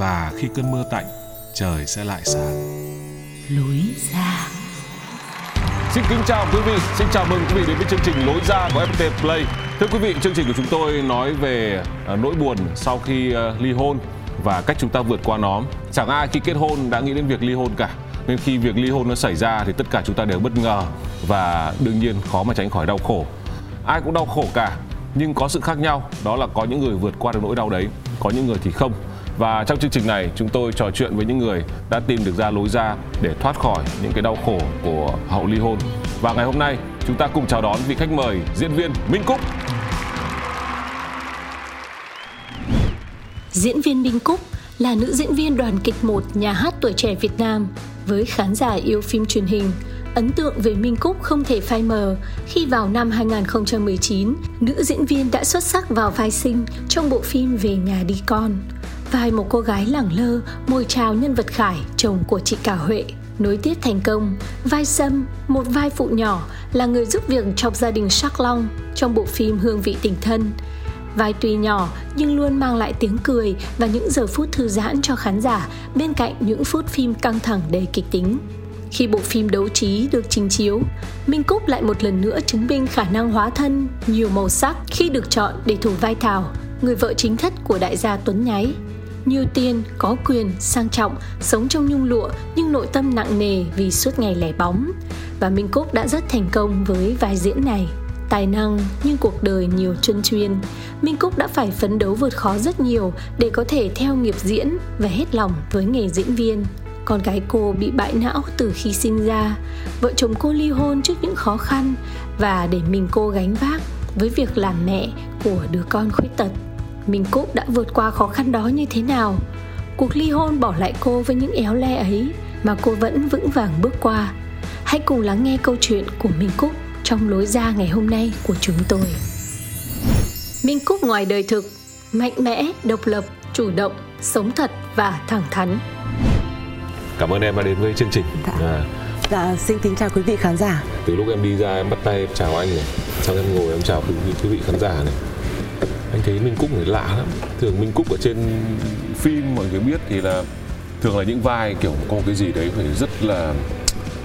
và khi cơn mưa tạnh, trời sẽ lại sáng. lối ra Xin kính chào quý vị, xin chào mừng quý vị đến với chương trình Lối ra của FPT Play. Thưa quý vị, chương trình của chúng tôi nói về à, nỗi buồn sau khi à, ly hôn và cách chúng ta vượt qua nó. Chẳng ai khi kết hôn đã nghĩ đến việc ly hôn cả. Nên khi việc ly hôn nó xảy ra thì tất cả chúng ta đều bất ngờ và đương nhiên khó mà tránh khỏi đau khổ. Ai cũng đau khổ cả, nhưng có sự khác nhau, đó là có những người vượt qua được nỗi đau đấy, có những người thì không. Và trong chương trình này chúng tôi trò chuyện với những người đã tìm được ra lối ra để thoát khỏi những cái đau khổ của hậu ly hôn. Và ngày hôm nay chúng ta cùng chào đón vị khách mời diễn viên Minh Cúc. Diễn viên Minh Cúc là nữ diễn viên đoàn kịch 1 nhà hát tuổi trẻ Việt Nam. Với khán giả yêu phim truyền hình, ấn tượng về Minh Cúc không thể phai mờ khi vào năm 2019, nữ diễn viên đã xuất sắc vào vai sinh trong bộ phim Về nhà đi con. Vai một cô gái lẳng lơ, môi chào nhân vật Khải, chồng của chị Cả Huệ. Nối tiếp thành công, vai Sâm, một vai phụ nhỏ, là người giúp việc trong gia đình Sắc Long trong bộ phim Hương vị tình thân. Vai tuy nhỏ nhưng luôn mang lại tiếng cười và những giờ phút thư giãn cho khán giả bên cạnh những phút phim căng thẳng đầy kịch tính. Khi bộ phim đấu trí được trình chiếu, Minh Cúc lại một lần nữa chứng minh khả năng hóa thân nhiều màu sắc khi được chọn để thủ vai Thảo, người vợ chính thất của đại gia Tuấn Nháy. Nhiều tiền, có quyền, sang trọng, sống trong nhung lụa nhưng nội tâm nặng nề vì suốt ngày lẻ bóng. Và Minh Cúc đã rất thành công với vai diễn này. Tài năng nhưng cuộc đời nhiều chân chuyên, Minh Cúc đã phải phấn đấu vượt khó rất nhiều để có thể theo nghiệp diễn và hết lòng với nghề diễn viên. Con gái cô bị bại não từ khi sinh ra, vợ chồng cô ly hôn trước những khó khăn và để mình cô gánh vác với việc làm mẹ của đứa con khuyết tật. Minh Cúc đã vượt qua khó khăn đó như thế nào? Cuộc ly hôn bỏ lại cô với những éo le ấy mà cô vẫn vững vàng bước qua. Hãy cùng lắng nghe câu chuyện của Minh Cúc trong lối ra ngày hôm nay của chúng tôi. Minh Cúc ngoài đời thực, mạnh mẽ, độc lập, chủ động, sống thật và thẳng thắn. Cảm ơn em đã đến với chương trình. Dạ. À, Dạ, xin kính chào quý vị khán giả. từ lúc em đi ra em bắt tay em chào anh này, xong em ngồi em chào quý vị, quý vị khán giả này. Anh thấy Minh Cúc người lạ lắm. Thường Minh Cúc ở trên phim mọi người biết thì là thường là những vai kiểu có cái gì đấy phải rất là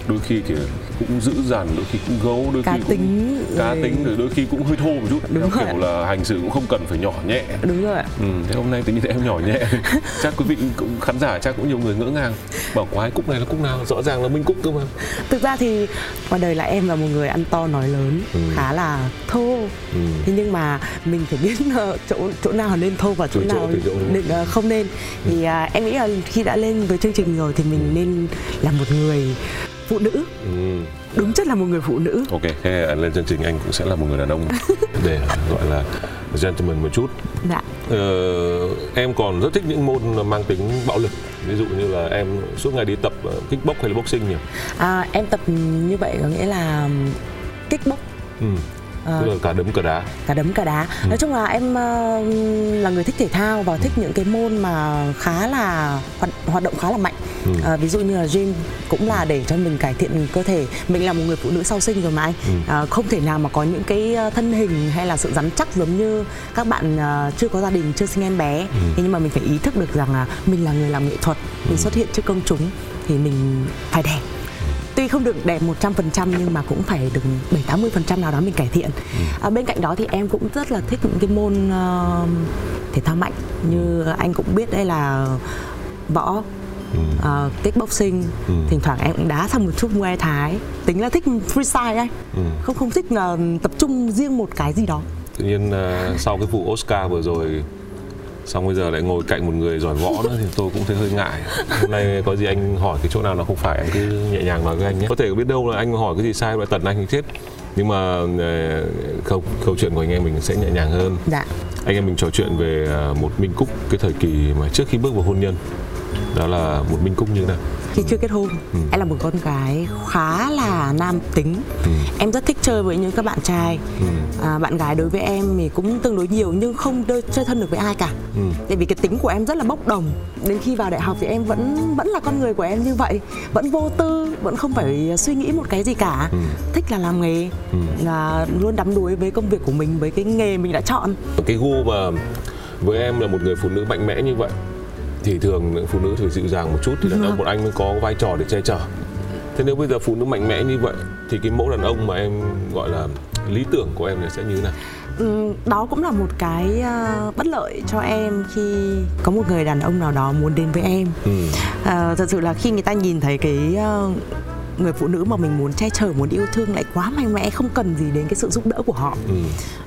đôi khi kiểu cũng dữ dằn đôi khi cũng gấu đôi Cá khi cũng tính, cá rồi- tính rồi đôi khi cũng hơi thô một chút Đúng kiểu rồi. là hành xử cũng không cần phải nhỏ nhẹ Đúng rồi ạ. Ừ, thế hôm nay tự nhiên em nhỏ nhẹ chắc quý vị cũng khán giả chắc cũng nhiều người ngỡ ngàng bảo quái cúc này là cúc nào rõ ràng là minh cúc cơ mà Thực ra thì ngoài đời là em là một người ăn to nói lớn, Ừ. khá là thô. ừ. Thế nhưng mà mình phải biết ờ, chỗ chỗ nào nên thô và chỗ chỗ, nào chỗ. nên, ờ, không nên. Thì à, em nghĩ là khi đã lên với chương trình rồi thì mình nên là một người phụ nữ, Ừ. đúng chất là một người phụ nữ. ok thế lên chương trình anh cũng sẽ là một người đàn ông để gọi là gentleman một chút. Dạ. ờ, em còn rất thích những môn mang tính bạo lực ví dụ như là em suốt ngày đi tập ờ, kickbox hay là boxing nhỉ? À, em tập như vậy có nghĩa là kickbox. Ừ. Tức là cả đấm cả đá. Cả đấm cả đá. Nói chung là em ờ, là người thích thể thao và thích những cái môn mà khá là hoạt, hoạt động khá là mạnh Ừ. Ờ, ví dụ như là gym cũng là để cho mình cải thiện cơ thể mình là một người phụ nữ sau sinh rồi mà anh Ừ. Ờ, không thể nào mà có những cái ờ, thân hình hay là sự rắn chắc giống như các bạn ờ, chưa có gia đình chưa sinh em bé Ừ. thế nhưng mà mình phải ý thức được rằng là mình là người làm nghệ thuật mình xuất hiện trước công chúng thì mình phải đẹp tuy không được đẹp 100% nhưng mà cũng phải được 7 80% nào đó mình cải thiện. À, bên cạnh đó thì em cũng rất là thích những cái môn ờ, thể thao mạnh như anh cũng biết đây là võ Ừ. uh, kickboxing Ừ. thỉnh thoảng em cũng đá sang một chút muay thái tính là thích freestyle anh Ừ. không không thích là tập trung riêng một cái gì đó. Tự nhiên à, sau cái vụ Oscar vừa rồi xong bây giờ lại ngồi cạnh một người giỏi võ nữa thì tôi cũng thấy hơi ngại. Hôm nay có gì anh hỏi cái chỗ nào nó không phải em cứ nhẹ nhàng nói với anh nhé. Có thể biết đâu là anh hỏi cái gì sai lại tận anh thì chết. Nhưng mà ờ, câu câu chuyện của anh em mình sẽ nhẹ nhàng hơn. Dạ. Anh em mình trò chuyện về một Minh Cúc cái thời kỳ mà trước khi bước vào hôn nhân đó là một Minh Cúc như thế nào khi chưa kết hôn Ừ. em là một con gái khá là nam tính Ừ. em rất thích chơi với những các bạn trai Ừ. à, bạn gái đối với em thì cũng tương đối nhiều nhưng không đôi, chơi thân được với ai cả Ừ. tại vì cái tính của em rất là bốc đồng đến khi vào đại học thì em vẫn vẫn là con người của em như vậy vẫn vô tư vẫn không phải suy nghĩ một cái gì cả Ừ. thích là làm nghề Ừ. là luôn đắm đuối với công việc của mình với cái nghề mình đã chọn cái gu mà với em là một người phụ nữ mạnh mẽ như vậy thì thường phụ nữ phải dịu dàng một chút thì đàn ông một anh mới có vai trò để che chở thế nếu bây giờ phụ nữ mạnh mẽ như vậy thì cái mẫu đàn ông mà em gọi là lý tưởng của em sẽ như thế nào Ừm, đó cũng là một cái à, bất lợi cho em khi có một người đàn ông nào đó muốn đến với em ừ. À, thật sự là khi người ta nhìn thấy cái ờ, người phụ nữ mà mình muốn che chở muốn yêu thương lại quá mạnh mẽ không cần gì đến cái sự giúp đỡ của họ Ừ.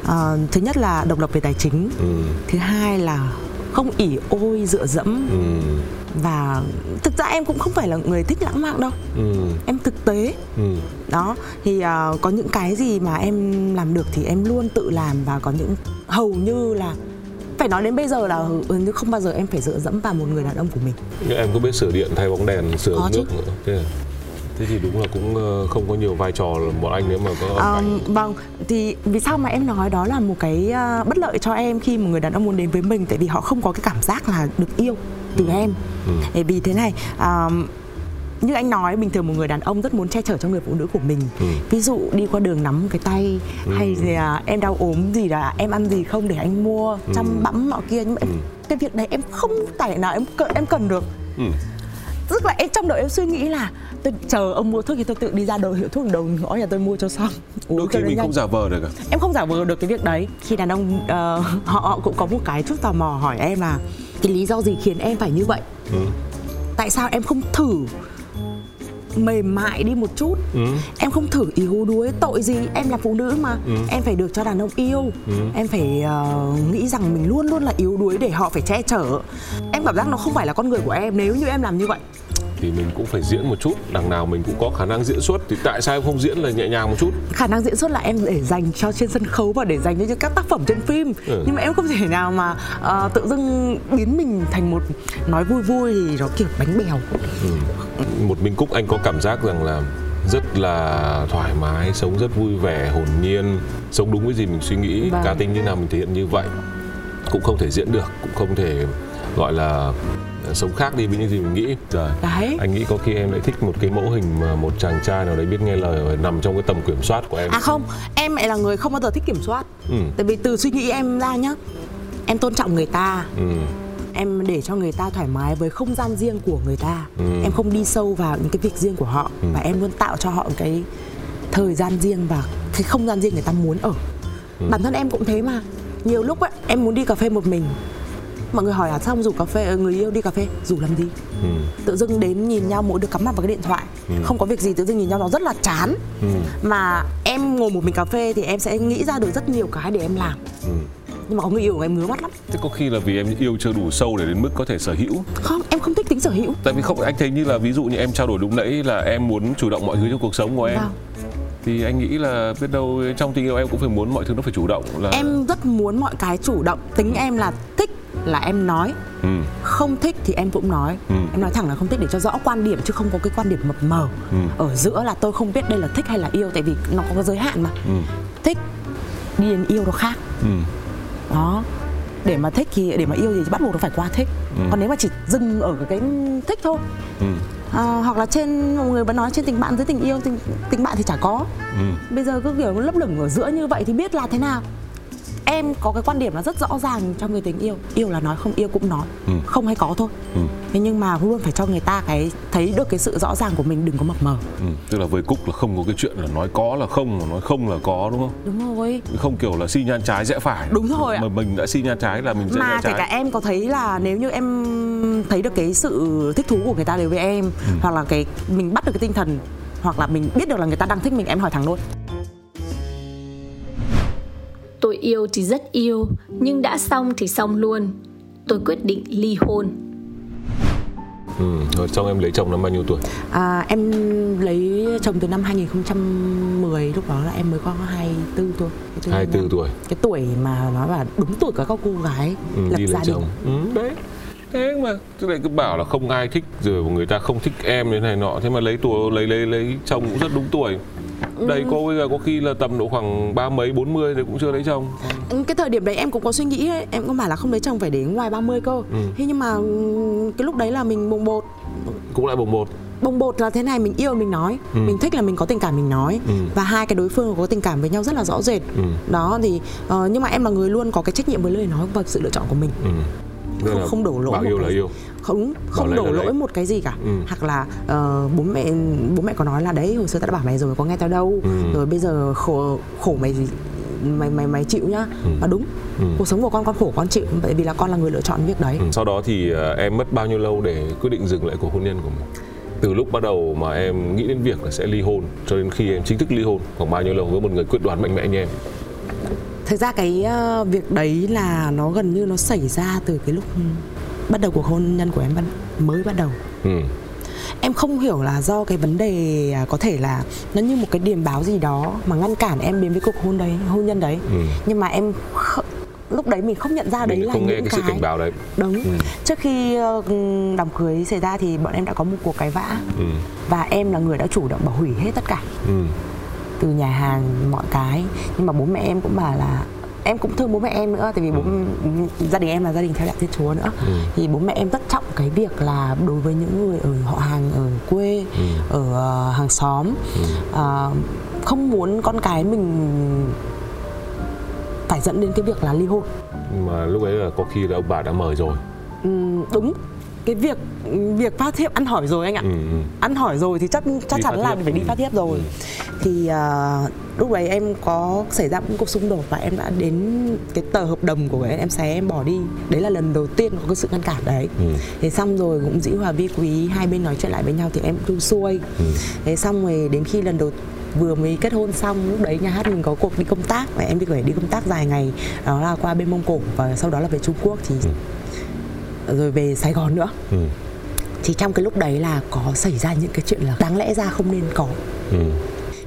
À, thứ nhất là độc lập về tài chính Ừ. thứ hai là không ỉ ôi dựa dẫm Ừ. và thực ra em cũng không phải là người thích lãng mạn đâu Ừ. em thực tế Ừ. đó thì à, có những cái gì mà em làm được thì em luôn tự làm và có những hầu như là phải nói đến bây giờ là như không bao giờ em phải dựa dẫm vào một người đàn ông của mình Nhưng em có biết sửa điện thay bóng đèn sửa Có chứ. nước nữa thế, à? Thế thì đúng là cũng ờ, không có nhiều vai trò là một anh nếu mà có âm Ờ, cảnh vâng thì vì sao mà em nói đó là một cái à, bất lợi cho em khi một người đàn ông muốn đến với mình? Tại vì họ không có cái cảm giác là được yêu từ em. Ừ. Vì thế này à, như anh nói bình thường một người đàn ông rất muốn che chở cho người phụ nữ của mình. Ừ. ví dụ đi qua đường nắm cái tay hay là em đau ốm gì là em ăn gì không để anh mua chăm bẵm nọ kia. Nhưng mà em, cái việc này em không thể nào em cần, em cần được. Ừ. tức là em trong đầu em suy nghĩ là tôi chờ ông mua thuốc thì tôi tự đi ra đầu hiệu thuốc đầu ngõ nhà tôi mua cho xong uống đôi khi mình nhanh. không giả vờ được à em không giả vờ được cái việc đấy khi đàn ông ờ, họ, họ cũng có một cái chút tò mò hỏi em là cái lý do gì khiến em phải như vậy Ừ. tại sao em không thử mềm mại đi một chút Ừ. em không thử yếu đuối tội gì em là phụ nữ mà Ừ. em phải được cho đàn ông yêu Ừ. em phải ờ, nghĩ rằng mình luôn luôn là yếu đuối để họ phải che chở em cảm giác nó không phải là con người của em nếu như em làm như vậy thì mình cũng phải diễn một chút. Đằng nào mình cũng có khả năng diễn xuất thì tại sao em không diễn là nhẹ nhàng một chút? Khả năng diễn xuất là em để dành cho trên sân khấu và để dành cho các tác phẩm trên phim. Ừ. nhưng mà em không thể nào mà ờ, tự dưng biến mình thành một nói vui vui thì nó kiểu bánh bèo. Một Minh Cúc anh có cảm giác rằng là rất là thoải mái sống rất vui vẻ hồn nhiên sống đúng với gì mình suy nghĩ Vâng. cá tính như nào mình thể hiện như vậy cũng không thể diễn được cũng không thể gọi là sống khác đi với những gì mình nghĩ. Trời đấy. anh nghĩ có khi em lại thích một cái mẫu hình mà một chàng trai nào đấy biết nghe lời và nằm trong cái tầm kiểm soát của em. À không em lại là người không bao giờ thích kiểm soát. Ừ. Tại vì từ suy nghĩ em ra nhá em tôn trọng người ta. Ừ. Em để cho người ta thoải mái với không gian riêng của người ta. Ừ. em không đi sâu vào những cái việc riêng của họ. Ừ. và em luôn tạo cho họ cái thời gian riêng và cái không gian riêng người ta muốn ở. Ừ. bản thân em cũng thế mà. Nhiều lúc ấy, em muốn đi cà phê một mình mọi người hỏi là không rủ cà phê ờ, người yêu đi cà phê? Rủ làm gì? Ừ. Tự dưng đến nhìn nhau mỗi đứa cắm mặt vào cái điện thoại. Ừ. không có việc gì tự dưng nhìn nhau nó rất là chán. Ừ. Mà em ngồi một mình cà phê thì em sẽ nghĩ ra được rất nhiều cái để em làm. Ừ. Nhưng mà có người yêu của em ngứa mắt lắm. Thế có khi là vì em yêu chưa đủ sâu để đến mức có thể sở hữu? Không em không thích tính sở hữu. Tại vì không anh thấy như là ví dụ như em trao đổi lúc nãy là em muốn chủ động mọi thứ trong cuộc sống của em. Vâng. thì anh nghĩ là biết đâu trong tình yêu em cũng phải muốn mọi thứ nó phải chủ động là em rất muốn mọi cái chủ động. Tính em là thích là em nói. Ừ. Không thích thì em cũng nói. Ừ. em nói thẳng là không thích để cho rõ quan điểm chứ không có cái quan điểm mập mờ. Ừ. ở giữa là tôi không biết đây là thích hay là yêu tại vì nó có giới hạn mà. Ừ. Thích đi đến yêu nó khác. Ừ. Đó. Để mà thích thì để mà yêu thì bắt buộc nó phải qua thích. Ừ. còn nếu mà chỉ dừng ở cái thích thôi. Ừ. À, hoặc là trên mọi người vẫn nói trên tình bạn dưới tình yêu tình, tình bạn thì chả có. Ừ. Bây giờ cứ kiểu lấp lửng ở giữa như vậy thì biết là thế nào em có cái quan điểm là rất rõ ràng trong cái tình yêu yêu là nói không yêu cũng nói Ừ. không hay có thôi Ừ. thế nhưng mà luôn phải cho người ta cái thấy được cái sự rõ ràng của mình đừng có mập mờ ừ. tức là với cúc là không có cái chuyện là nói có là không mà nói không là có đúng không đúng rồi không kiểu là xi nhan trái rẽ phải Đúng rồi ạ. mà mình đã xi nhan trái là mình mà kể cả em có thấy là nếu như em thấy được cái sự thích thú của người ta đối với em Ừ. hoặc là cái mình bắt được cái tinh thần hoặc là mình biết được là người ta đang thích mình em hỏi thẳng luôn Tôi yêu thì rất yêu, nhưng đã xong thì xong luôn. Tôi quyết định ly hôn. ừ. rồi xong em lấy chồng năm bao nhiêu tuổi? À, em lấy chồng từ năm 2010 lúc đó là em mới có 24 tuổi Cái tuổi 24 tuổi. cái tuổi mà nói là đúng tuổi của các cô gái ừ, lập đi gia đình. chồng. Ừ, đấy. Thế mà tức là cứ bảo là không ai thích rồi người ta không thích em như này nọ. Thế mà lấy tuổi lấy lấy lấy chồng cũng rất đúng tuổi đây cô bây giờ có khi là tầm độ khoảng ba mấy bốn mươi thì cũng chưa lấy chồng Ừ, cái thời điểm đấy em cũng có suy nghĩ ấy, em cũng bảo là không lấy chồng phải đến ngoài 30 cơ Ừ. thế nhưng mà ừ, cái lúc đấy là mình bồng bột cũng lại bồng bột bồng bột là thế này mình yêu mình nói Ừ. mình thích là mình có tình cảm mình nói Ừ. và hai cái đối phương có tình cảm với nhau rất là rõ rệt Ừ. đó thì ờ, nhưng mà em là người luôn có cái trách nhiệm với lời nói và sự lựa chọn của mình ừ. Không không đổ lỗi bảo một yêu là gì. yêu không không đổ lỗi một cái gì cả Ừ. hoặc là ờ, bố mẹ bố mẹ có nói là đấy hồi xưa tao đã bảo mày rồi có nghe tao đâu Ừ. rồi bây giờ khổ khổ mày mày mày mày chịu nhá Ừ. và đúng Ừ. cuộc sống của con con khổ con chịu bởi vì là con là người lựa chọn việc đấy Ừ, sau đó thì ờ, em mất bao nhiêu lâu để quyết định dừng lại cuộc hôn nhân của mình từ lúc bắt đầu mà em nghĩ đến việc là sẽ ly hôn cho đến khi em chính thức ly hôn khoảng bao nhiêu lâu với một người quyết đoán mạnh mẽ như em thực ra cái ờ, việc đấy là nó gần như nó xảy ra từ cái lúc bắt đầu cuộc hôn nhân của em bắt, mới bắt đầu ừ. em không hiểu là do cái vấn đề à, có thể là nó như một cái điềm báo gì đó mà ngăn cản em đến với cuộc hôn đấy hôn nhân đấy Ừ. nhưng mà em kh- lúc đấy mình không nhận ra đấy mình là không nghe những cái sự cảnh báo đấy đúng Ừ. trước khi ờ, đám cưới xảy ra thì bọn em đã có một cuộc cái vã ừ. và em là người đã chủ động bảo hủy hết tất cả Ừ. từ nhà hàng mọi cái. Nhưng mà bố mẹ em cũng bảo là em cũng thương bố mẹ em nữa tại vì bố gia đình em là gia đình theo đạo thiên chúa nữa. Ừ. thì bố mẹ em rất trọng cái việc là đối với những người ở họ hàng ở quê Ừ. ở ờ, hàng xóm. Ờ, không muốn con cái mình phải dẫn đến cái việc là ly hôn. Mà lúc ấy là có khi là ông bà đã mời rồi. Ừm, đúng cái việc việc phát thiếp ăn hỏi rồi anh ạ ừ. ừ. ăn hỏi rồi thì chắc chắc Đi chắn là thiếp. phải đi Ừ. phát thiếp rồi thì à, lúc đấy em có xảy ra một cuộc xung đột và em đã đến cái tờ hợp đồng của em em xé em bỏ đi đấy là lần đầu tiên có cái sự ngăn cản đấy Ừ. thế xong rồi cũng dĩ hòa vi quý hai bên nói chuyện lại với nhau thì em tu xuôi Ừ. thế xong rồi đến khi lần đầu vừa mới kết hôn xong lúc đấy nhà hát mình có cuộc đi công tác và em đi phải đi công tác dài ngày đó là qua bên mông cổ và sau đó là về trung quốc thì rồi về sài gòn nữa Ừ. thì trong cái lúc đấy là có xảy ra những cái chuyện là đáng lẽ ra không nên có Ừ.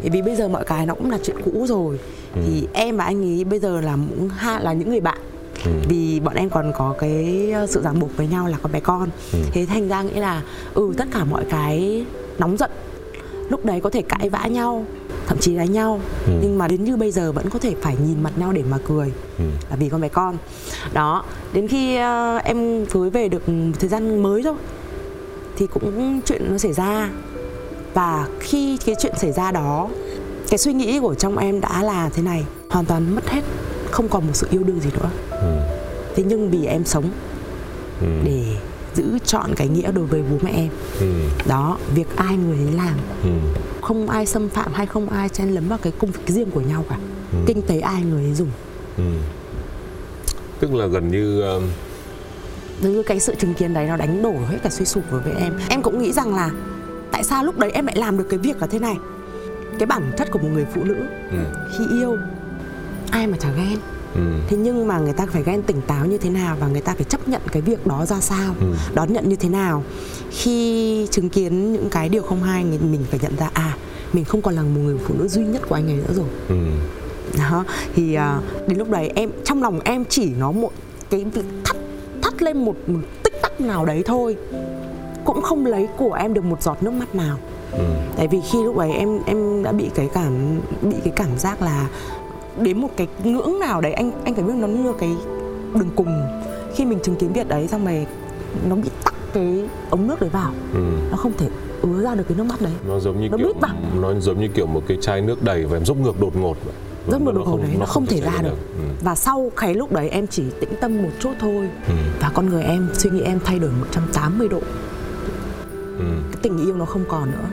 Bởi vì bây giờ mọi cái nó cũng là chuyện cũ rồi thì em và anh ấy bây giờ là cũng ha là những người bạn Ừ. vì bọn em còn có cái ờ, sự ràng buộc với nhau là con bé con Ừ. thế thành ra nghĩa là ừ tất cả mọi cái nóng giận lúc đấy có thể cãi vã nhau thậm chí đánh nhau Ừ. nhưng mà đến như bây giờ vẫn có thể phải nhìn mặt nhau để mà cười Ừ. là vì con bé con đó đến khi ờ, em cưới về được thời gian mới thôi thì cũng chuyện nó xảy ra và khi cái chuyện xảy ra đó cái suy nghĩ của trong em đã là thế này hoàn toàn mất hết không còn một sự yêu đương gì nữa Ừ. thế nhưng vì em sống Ừ. để giữ chọn cái nghĩa đối với bố mẹ em Ừ. đó việc ai người ấy làm Ừ. không ai xâm phạm hay không ai chen lấn vào cái công việc riêng của nhau cả Ừ. kinh tế ai người ấy dùng Ừ. tức là gần như ờ, Giống như cái sự chứng kiến đấy nó đánh đổ hết cả suy sụp đối với em Em cũng nghĩ rằng là Tại sao lúc đấy em lại làm được cái việc là thế này Cái bản chất của một người phụ nữ ừ. Khi yêu Ai mà chả ghen Ừ. Thế nhưng mà người ta phải ghen tỉnh táo như thế nào Và người ta phải chấp nhận cái việc đó ra sao Ừ. Đón nhận như thế nào Khi chứng kiến những cái điều không hay Mình phải nhận ra À mình không còn là một người phụ nữ duy nhất của anh ấy nữa rồi Ừ. đó thì à, đến lúc đấy em trong lòng em chỉ nó một cái việc thắt thắt lên một, một tích tắc nào đấy thôi cũng không lấy của em được một giọt nước mắt nào Ừ. tại vì khi lúc ấy em em đã bị cái cảm bị cái cảm giác là đến một cái ngưỡng nào đấy anh anh phải biết nó như cái đường cùng khi mình chứng kiến việc đấy xong rồi nó bị tắc cái ống nước đấy vào Ừ. nó không thể ứa ra được cái nước mắt đấy nó giống như Nó kiểu nó giống như kiểu một cái chai nước đầy và em dốc ngược đột ngột vậy. Nó đục ngầu không- đấy nó nó không thể ra được được. Ừ. và sau cái lúc đấy em chỉ tĩnh tâm một chút thôi Ừ. và con người em suy nghĩ em thay đổi 180 độ Ừ. cái tình yêu nó không còn nữa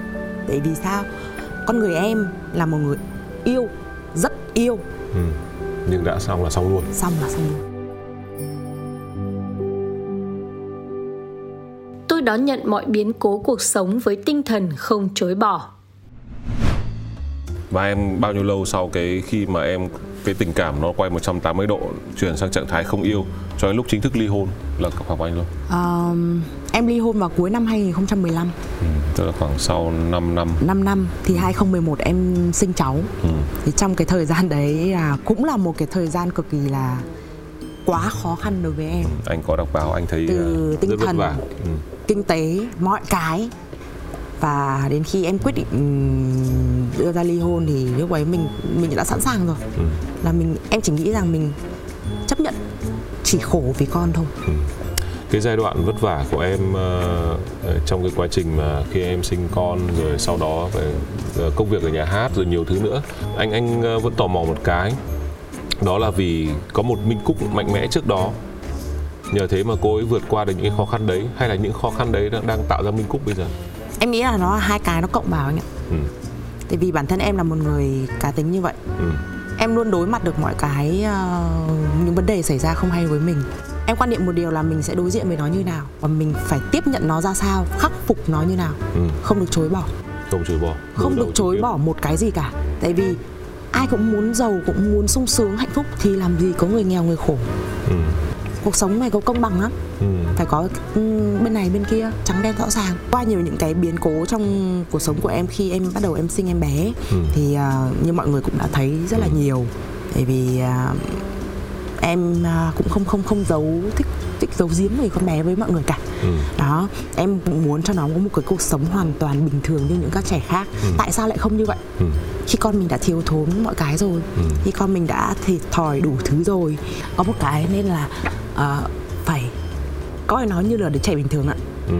tại vì sao con người em là một người yêu rất yêu Ừ. nhưng đã xong là xong luôn xong là xong luôn Tôi đón nhận mọi biến cố cuộc sống với tinh thần không chối bỏ. và em bao nhiêu lâu sau cái khi mà em cái tình cảm nó quay 180 độ chuyển sang trạng thái không yêu cho đến lúc chính thức ly hôn là khoảng bao nhiêu lâu Ờm, em ly hôn vào cuối năm 2015 ừ. tức là khoảng sau 5 năm 5 năm thì 2011 em sinh cháu ừ. thì trong cái thời gian đấy là cũng là một cái thời gian cực kỳ là quá khó khăn đối với em anh có đọc báo anh thấy Từ ờ, tinh thần. vả ừ. kinh tế mọi cái và đến khi em quyết định đưa ra ly hôn thì lúc ấy mình mình đã sẵn sàng rồi. Ừ. là mình em chỉ nghĩ rằng mình chấp nhận chỉ khổ vì con thôi. Cái giai đoạn vất vả của em ờ, trong cái quá trình mà khi em sinh con rồi sau đó về ờ, công việc ở nhà hát rồi nhiều thứ nữa anh anh ờ, vẫn tò mò một cái. Đó là vì có một minh cúc mạnh mẽ trước đó. Nhờ thế mà cô ấy vượt qua được những cái khó khăn đấy hay là những khó khăn đấy đang tạo ra minh cúc bây giờ em nghĩ là nó là hai cái nó cộng vào anh ạ. Ừ. tại vì bản thân em là một người cá tính như vậy. Ừ. em luôn đối mặt được mọi cái ờ, những vấn đề xảy ra không hay với mình. Em quan niệm một điều là mình sẽ đối diện với nó như nào và mình phải tiếp nhận nó ra sao khắc phục nó như nào. Ừ. không được chối bỏ. Không chối bỏ. Không được chối bỏ một cái gì cả. Tại vì ai cũng muốn giàu cũng muốn sung sướng hạnh phúc thì làm gì có người nghèo người khổ. Ừ. cuộc sống này có công bằng lắm Ừ. phải có ừm, bên này bên kia trắng đen rõ ràng qua nhiều những cái biến cố trong cuộc sống của em khi em bắt đầu em sinh em bé Ừ. thì à, như mọi người cũng đã thấy rất là nhiều tại vì à, em à, cũng không không không giấu thích thích giấu giếm về con bé với mọi người cả Ừ. đó em cũng muốn cho nó có một cái cuộc sống hoàn toàn bình thường như những các trẻ khác tại sao lại không như vậy Ừ. khi con mình đã thiếu thốn mọi cái rồi Ừ. khi con mình đã thiệt thòi đủ thứ rồi có một cái nên là ờ, phải coi nó như là đứa trẻ bình thường ạ. Ừ.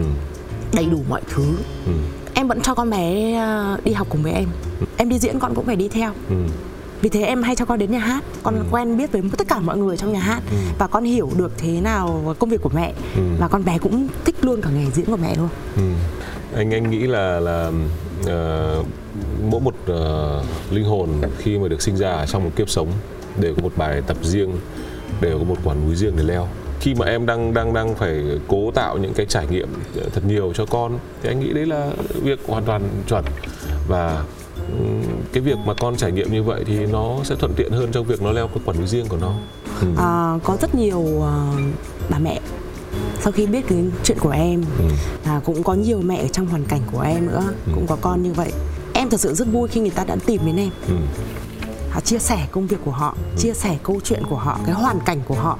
đầy đủ mọi thứ. Ừ. em vẫn cho con bé ờ, đi học cùng với em. Em đi diễn con cũng phải đi theo. Ừ. vì thế em hay cho con đến nhà hát. Con quen biết với tất cả mọi người trong nhà hát. Và con hiểu được thế nào công việc của mẹ. Ừ. và con bé cũng thích luôn cả nghề diễn của mẹ luôn. Ừ. anh anh nghĩ là là ờ, mỗi một ờ, linh hồn khi mà được sinh ra trong một kiếp sống đều có một bài tập riêng đều có một quả núi riêng để leo. Khi mà em đang đang đang phải cố tạo những cái trải nghiệm thật nhiều cho con thì anh nghĩ đấy là việc hoàn toàn chuẩn. Và cái việc mà con trải nghiệm như vậy thì nó sẽ thuận tiện hơn trong việc nó leo cái quả núi riêng của nó. Ờ, có rất nhiều ờ, bà mẹ sau khi biết cái chuyện của em Ừ. à, cũng có nhiều mẹ ở trong hoàn cảnh của em nữa cũng có con như vậy. Em thật sự rất vui khi người ta đã tìm đến em. Ừ. họ chia sẻ công việc của họ chia sẻ câu chuyện của họ cái hoàn cảnh của họ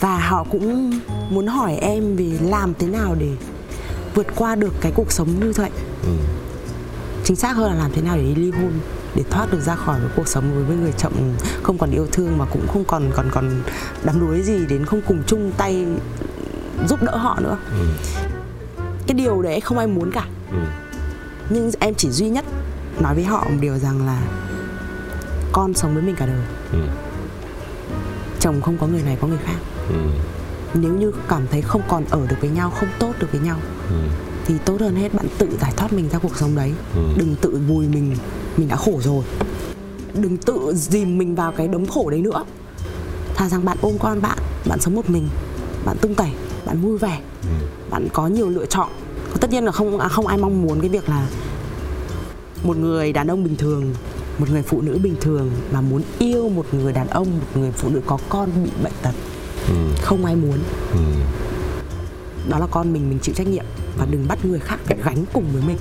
và họ cũng muốn hỏi em về làm thế nào để vượt qua được cái cuộc sống như vậy Ừ. chính xác hơn là làm thế nào để đi ly hôn để thoát được ra khỏi cái cuộc sống với với người chồng không còn yêu thương mà cũng không còn còn còn đắm đuối gì đến không cùng chung tay giúp đỡ họ nữa Ừ. cái điều đấy không ai muốn cả Ừ. nhưng em chỉ duy nhất nói với họ một điều rằng là con sống với mình cả đời Ừ. chồng không có người này có người khác Ừ. nếu như cảm thấy không còn ở được với nhau không tốt được với nhau Ừ. thì tốt hơn hết bạn tự giải thoát mình ra cuộc sống đấy Ừ. đừng tự vùi mình mình đã khổ rồi đừng tự dìm mình vào cái đống khổ đấy nữa thà rằng bạn ôm con bạn bạn sống một mình bạn tung tẩy bạn vui vẻ bạn có nhiều lựa chọn tất nhiên là không à, không ai mong muốn cái việc là một người đàn ông bình thường một người phụ nữ bình thường mà muốn yêu một người đàn ông một người phụ nữ có con bị bệnh tật Ừ. không ai muốn Ừ. đó là con mình mình chịu trách nhiệm và đừng bắt người khác phải gánh cùng với mình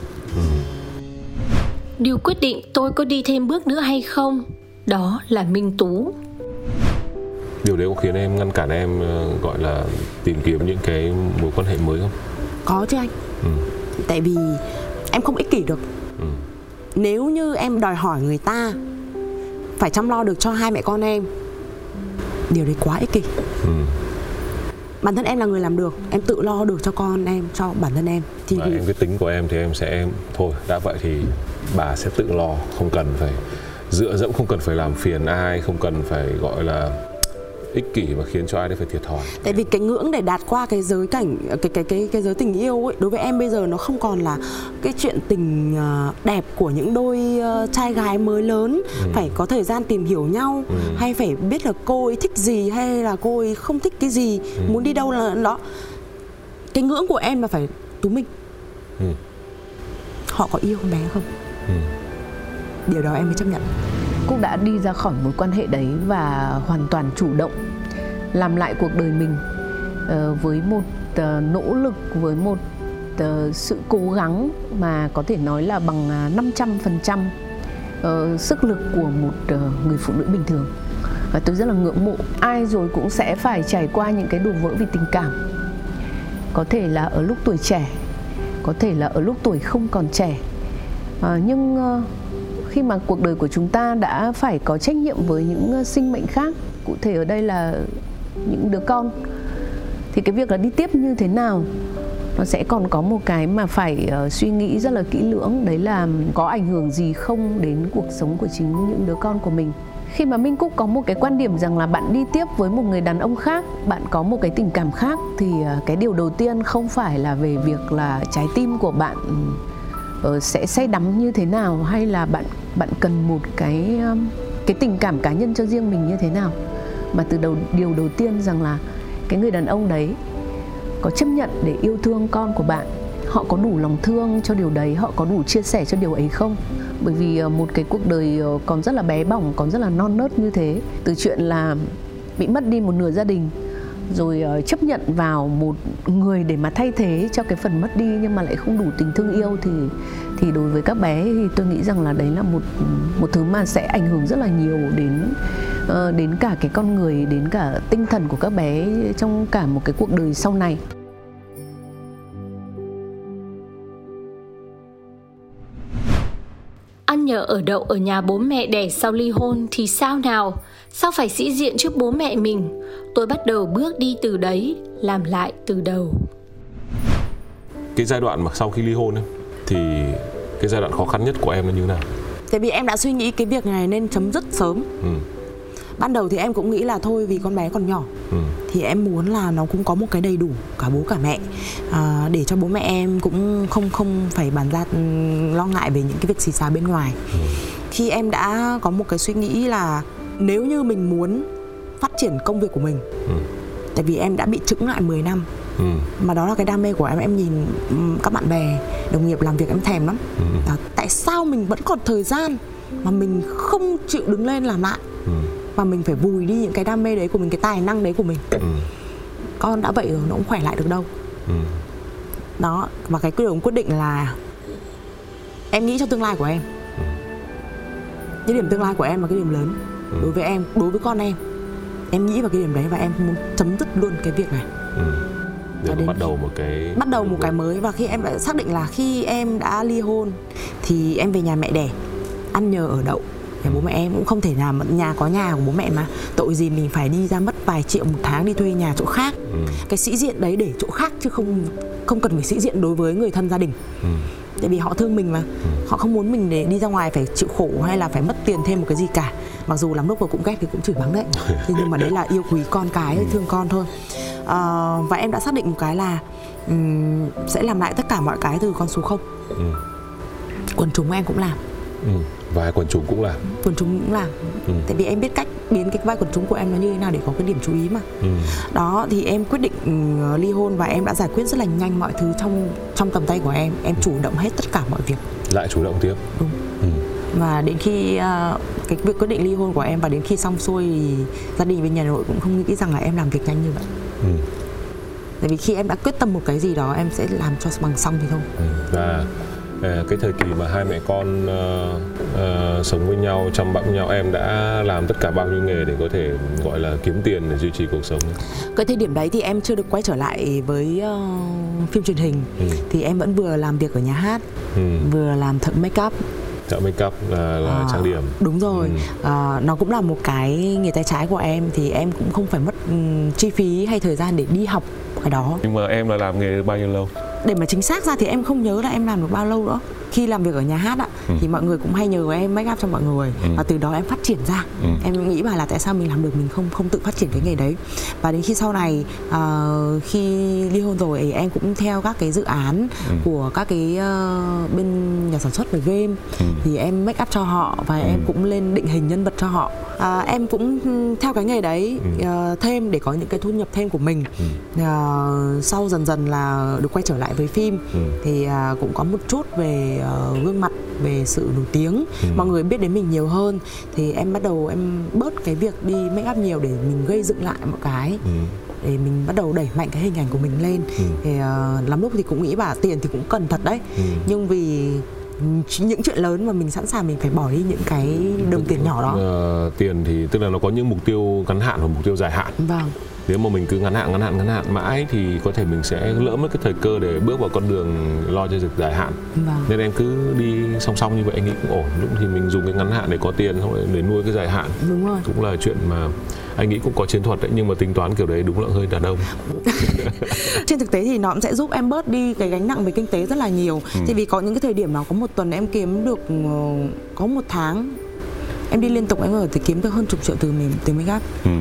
Điều quyết định tôi có đi thêm bước nữa hay không, đó là Minh Tú. điều đấy có khiến em ngăn cản em ờ, gọi là tìm kiếm những cái mối quan hệ mới không có chứ anh Ừ. tại vì em không ích kỷ được Ừ. nếu như em đòi hỏi người ta phải chăm lo được cho hai mẹ con em điều đấy quá ích kỷ Ừ. bản thân em là người làm được em tự lo được cho con em cho bản thân em thì và em cái tính của em thì em sẽ thôi đã vậy thì bà sẽ tự lo không cần phải dựa dẫm không cần phải làm phiền ai không cần phải gọi là ích kỷ và khiến cho ai đấy phải thiệt thòi tại vì cái ngưỡng để đạt qua cái giới cảnh cái cái cái cái giới tình yêu ấy đối với em bây giờ nó không còn là cái chuyện tình ờ, đẹp của những đôi ờ, trai gái mới lớn ừ. phải có thời gian tìm hiểu nhau ừ. hay phải biết là cô ấy thích gì hay là cô ấy không thích cái gì ừ. muốn đi đâu là đó cái ngưỡng của em là phải tú minh ừ. họ có yêu con bé không ừ. điều đó em mới chấp nhận Cúc đã đi ra khỏi mối quan hệ đấy và hoàn toàn chủ động làm lại cuộc đời mình ờ, với một ờ, nỗ lực với một ờ, sự cố gắng mà có thể nói là bằng à, 500% sức lực của một người phụ nữ bình thường. Và tôi rất là ngưỡng mộ ai rồi cũng sẽ phải trải qua những cái đổ vỡ vì tình cảm. Có thể là ở lúc tuổi trẻ có thể là ở lúc tuổi không còn trẻ. À, nhưng khi mà cuộc đời của chúng ta đã phải có trách nhiệm với những ờ, sinh mệnh khác cụ thể ở đây là những đứa con thì cái việc là đi tiếp như thế nào nó sẽ còn có một cái mà phải uh, suy nghĩ rất là kỹ lưỡng. Đấy là có ảnh hưởng gì không đến cuộc sống của chính những đứa con của mình. Khi mà Minh Cúc có một cái quan điểm rằng là bạn đi tiếp với một người đàn ông khác, bạn có một cái tình cảm khác thì uh, cái điều đầu tiên không phải là về việc là trái tim của bạn Ờ, sẽ say đắm như thế nào? Hay là bạn bạn cần một cái um, cái tình cảm cá nhân cho riêng mình như thế nào? Mà từ đầu, điều đầu tiên rằng là cái người đàn ông đấy có chấp nhận để yêu thương con của bạn, họ có đủ lòng thương cho điều đấy, họ có đủ chia sẻ cho điều ấy không? Bởi vì ờ, một cái cuộc đời ờ, còn rất là bé bỏng, còn rất là non nớt như thế. Từ chuyện là bị mất đi một nửa gia đình rồi ờ, chấp nhận vào một người để mà thay thế cho cái phần mất đi nhưng mà lại không đủ tình thương yêu thì thì đối với các bé thì tôi nghĩ rằng là đấy là một một thứ mà sẽ ảnh hưởng rất là nhiều đến ờ, đến cả cái con người, đến cả tinh thần của các bé trong cả một cái cuộc đời sau này. Ăn nhờ ở đậu ở nhà bố mẹ đẻ sau ly hôn thì sao nào? Sao phải sĩ diện trước bố mẹ mình tôi bắt đầu bước đi từ đấy làm lại từ đầu cái giai đoạn mà sau khi ly hôn ấy, thì cái giai đoạn khó khăn nhất của em là như thế nào tại vì em đã suy nghĩ cái việc này nên chấm dứt sớm ừ. ban đầu thì em cũng nghĩ là thôi vì con bé còn nhỏ ừ. thì em muốn là nó cũng có một cái đầy đủ cả bố cả mẹ à, để cho bố mẹ em cũng không không phải bàn ra ừ, lo ngại về những cái việc xì xà bên ngoài ừ. khi em đã có một cái suy nghĩ là nếu như mình muốn phát triển công việc của mình ừ. tại vì em đã bị trứng lại 10 năm ừ. mà đó là cái đam mê của em em nhìn các bạn bè đồng nghiệp làm việc em thèm lắm ừ. à, tại sao mình vẫn còn thời gian mà mình không chịu đứng lên làm lại ừ. và mình phải vùi đi những cái đam mê đấy của mình cái tài năng đấy của mình ừ. con đã vậy rồi nó cũng khỏe lại được đâu ừ. đó và cái quyết định quyết định là em nghĩ cho tương lai của em ừ. cái điểm tương lai của em là cái điểm lớn ừ. đối với em đối với con em em nghĩ vào cái điểm đấy và em muốn chấm dứt luôn cái việc này ừ để đến bắt đầu một cái bắt đầu một cái mới và khi em đã xác định là khi em đã ly hôn thì em về nhà mẹ đẻ ăn nhờ ở đậu thì bố mẹ em cũng không thể nào nhà có nhà của bố mẹ mà tội gì mình phải đi ra mất vài triệu một tháng đi thuê nhà chỗ khác ừ. cái sĩ diện đấy để chỗ khác chứ không không cần phải sĩ diện đối với người thân gia đình ừ. Tại vì họ thương mình mà họ không muốn mình để đi ra ngoài phải chịu khổ hay là phải mất tiền thêm một cái gì cả mặc dù lắm lúc rồi cũng ghét thì cũng chửi mắng đấy thế nhưng mà đấy là yêu quý con cái ừ. thương con thôi uh, và em đã xác định một cái là um, sẽ làm lại tất cả mọi cái từ con số không ừ. quần chúng em cũng làm ừ. Và quần chúng cũng làm quần chúng cũng làm ừ. tại vì em biết cách biến cái vai quần chúng của em nó như thế nào để có cái điểm chú ý mà ừ. đó thì em quyết định uh, ly hôn và em đã giải quyết rất là nhanh mọi thứ trong trong tầm tay của em em chủ động hết tất cả mọi việc lại chủ động tiếp đúng ừ. và đến khi uh, cái việc quyết định ly hôn của em và đến khi xong xuôi thì gia đình bên nhà nội cũng không nghĩ rằng là em làm việc nhanh như vậy ừ. tại vì khi em đã quyết tâm một cái gì đó em sẽ làm cho bằng xong thì thôi ừ. và à, cái thời kỳ mà hai mẹ con uh, sống với nhau chăm bẵm nhau. Em đã làm tất cả bao nhiêu nghề để có thể gọi là kiếm tiền để duy trì cuộc sống? Cái thời điểm đấy thì em chưa được quay trở lại với uh, phim truyền hình. Ừ. thì em vẫn vừa làm việc ở nhà hát ừ. vừa làm thợ make up. Thợ make up là, là à, trang điểm. đúng rồi. Ừ. à, nó cũng là một cái nghề tay trái của em thì em cũng không phải mất um, chi phí hay thời gian để đi học cái đó. Nhưng mà em là làm nghề bao nhiêu lâu? Để mà chính xác ra thì em không nhớ là em làm được bao lâu nữa khi làm việc ở nhà hát ạ Ừ. thì mọi người cũng hay nhờ em make up cho mọi người và từ đó em phát triển ra Ừ. em nghĩ bảo là tại sao mình làm được mình không không tự phát triển cái nghề đấy và đến khi sau này ờ, khi ly hôn rồi thì em cũng theo các cái dự án Ừ. của các cái ờ, bên nhà sản xuất về game Ừ. thì em make up cho họ và em cũng lên định hình nhân vật cho họ à, em cũng ừ, theo cái nghề đấy Ừ. ờ, thêm để có những cái thu nhập thêm của mình Ờ, sau dần dần là được quay trở lại với phim Ừ. thì à, cũng có một chút về ờ, gương mặt về sự nổi tiếng Ừ. mọi người biết đến mình nhiều hơn thì em bắt đầu em bớt cái việc đi make up nhiều để mình gây dựng lại một cái Ừ. để mình bắt đầu đẩy mạnh cái hình ảnh của mình lên Ừ. thì ờ, lắm lúc thì cũng nghĩ bảo tiền thì cũng cần thật đấy Ừ. nhưng vì những chuyện lớn mà mình sẵn sàng mình phải bỏ đi những cái đồng tiền nhỏ đó Ờ, tiền thì tức là nó có những mục tiêu ngắn hạn và mục tiêu dài hạn vâng nếu mà mình cứ ngắn hạn ngắn hạn ngắn hạn mãi thì có thể mình sẽ lỡ mất cái thời cơ để bước vào con đường lo cho việc dài hạn. Vâng. Nên em cứ đi song song như vậy anh nghĩ cũng ổn. Lúc thì mình dùng cái ngắn hạn để có tiền rồi để nuôi cái dài hạn. Đúng rồi. Cũng là chuyện mà anh nghĩ cũng có chiến thuật đấy nhưng mà tính toán kiểu đấy đúng là hơi đàn ông. Trên thực tế thì nó cũng sẽ giúp em bớt đi cái gánh nặng về kinh tế rất là nhiều. Ừ. thì vì có những cái thời điểm nào có một tuần em kiếm được ờ, có một tháng em đi liên tục em ở thì kiếm được hơn chục triệu từ mình từ make up ừ.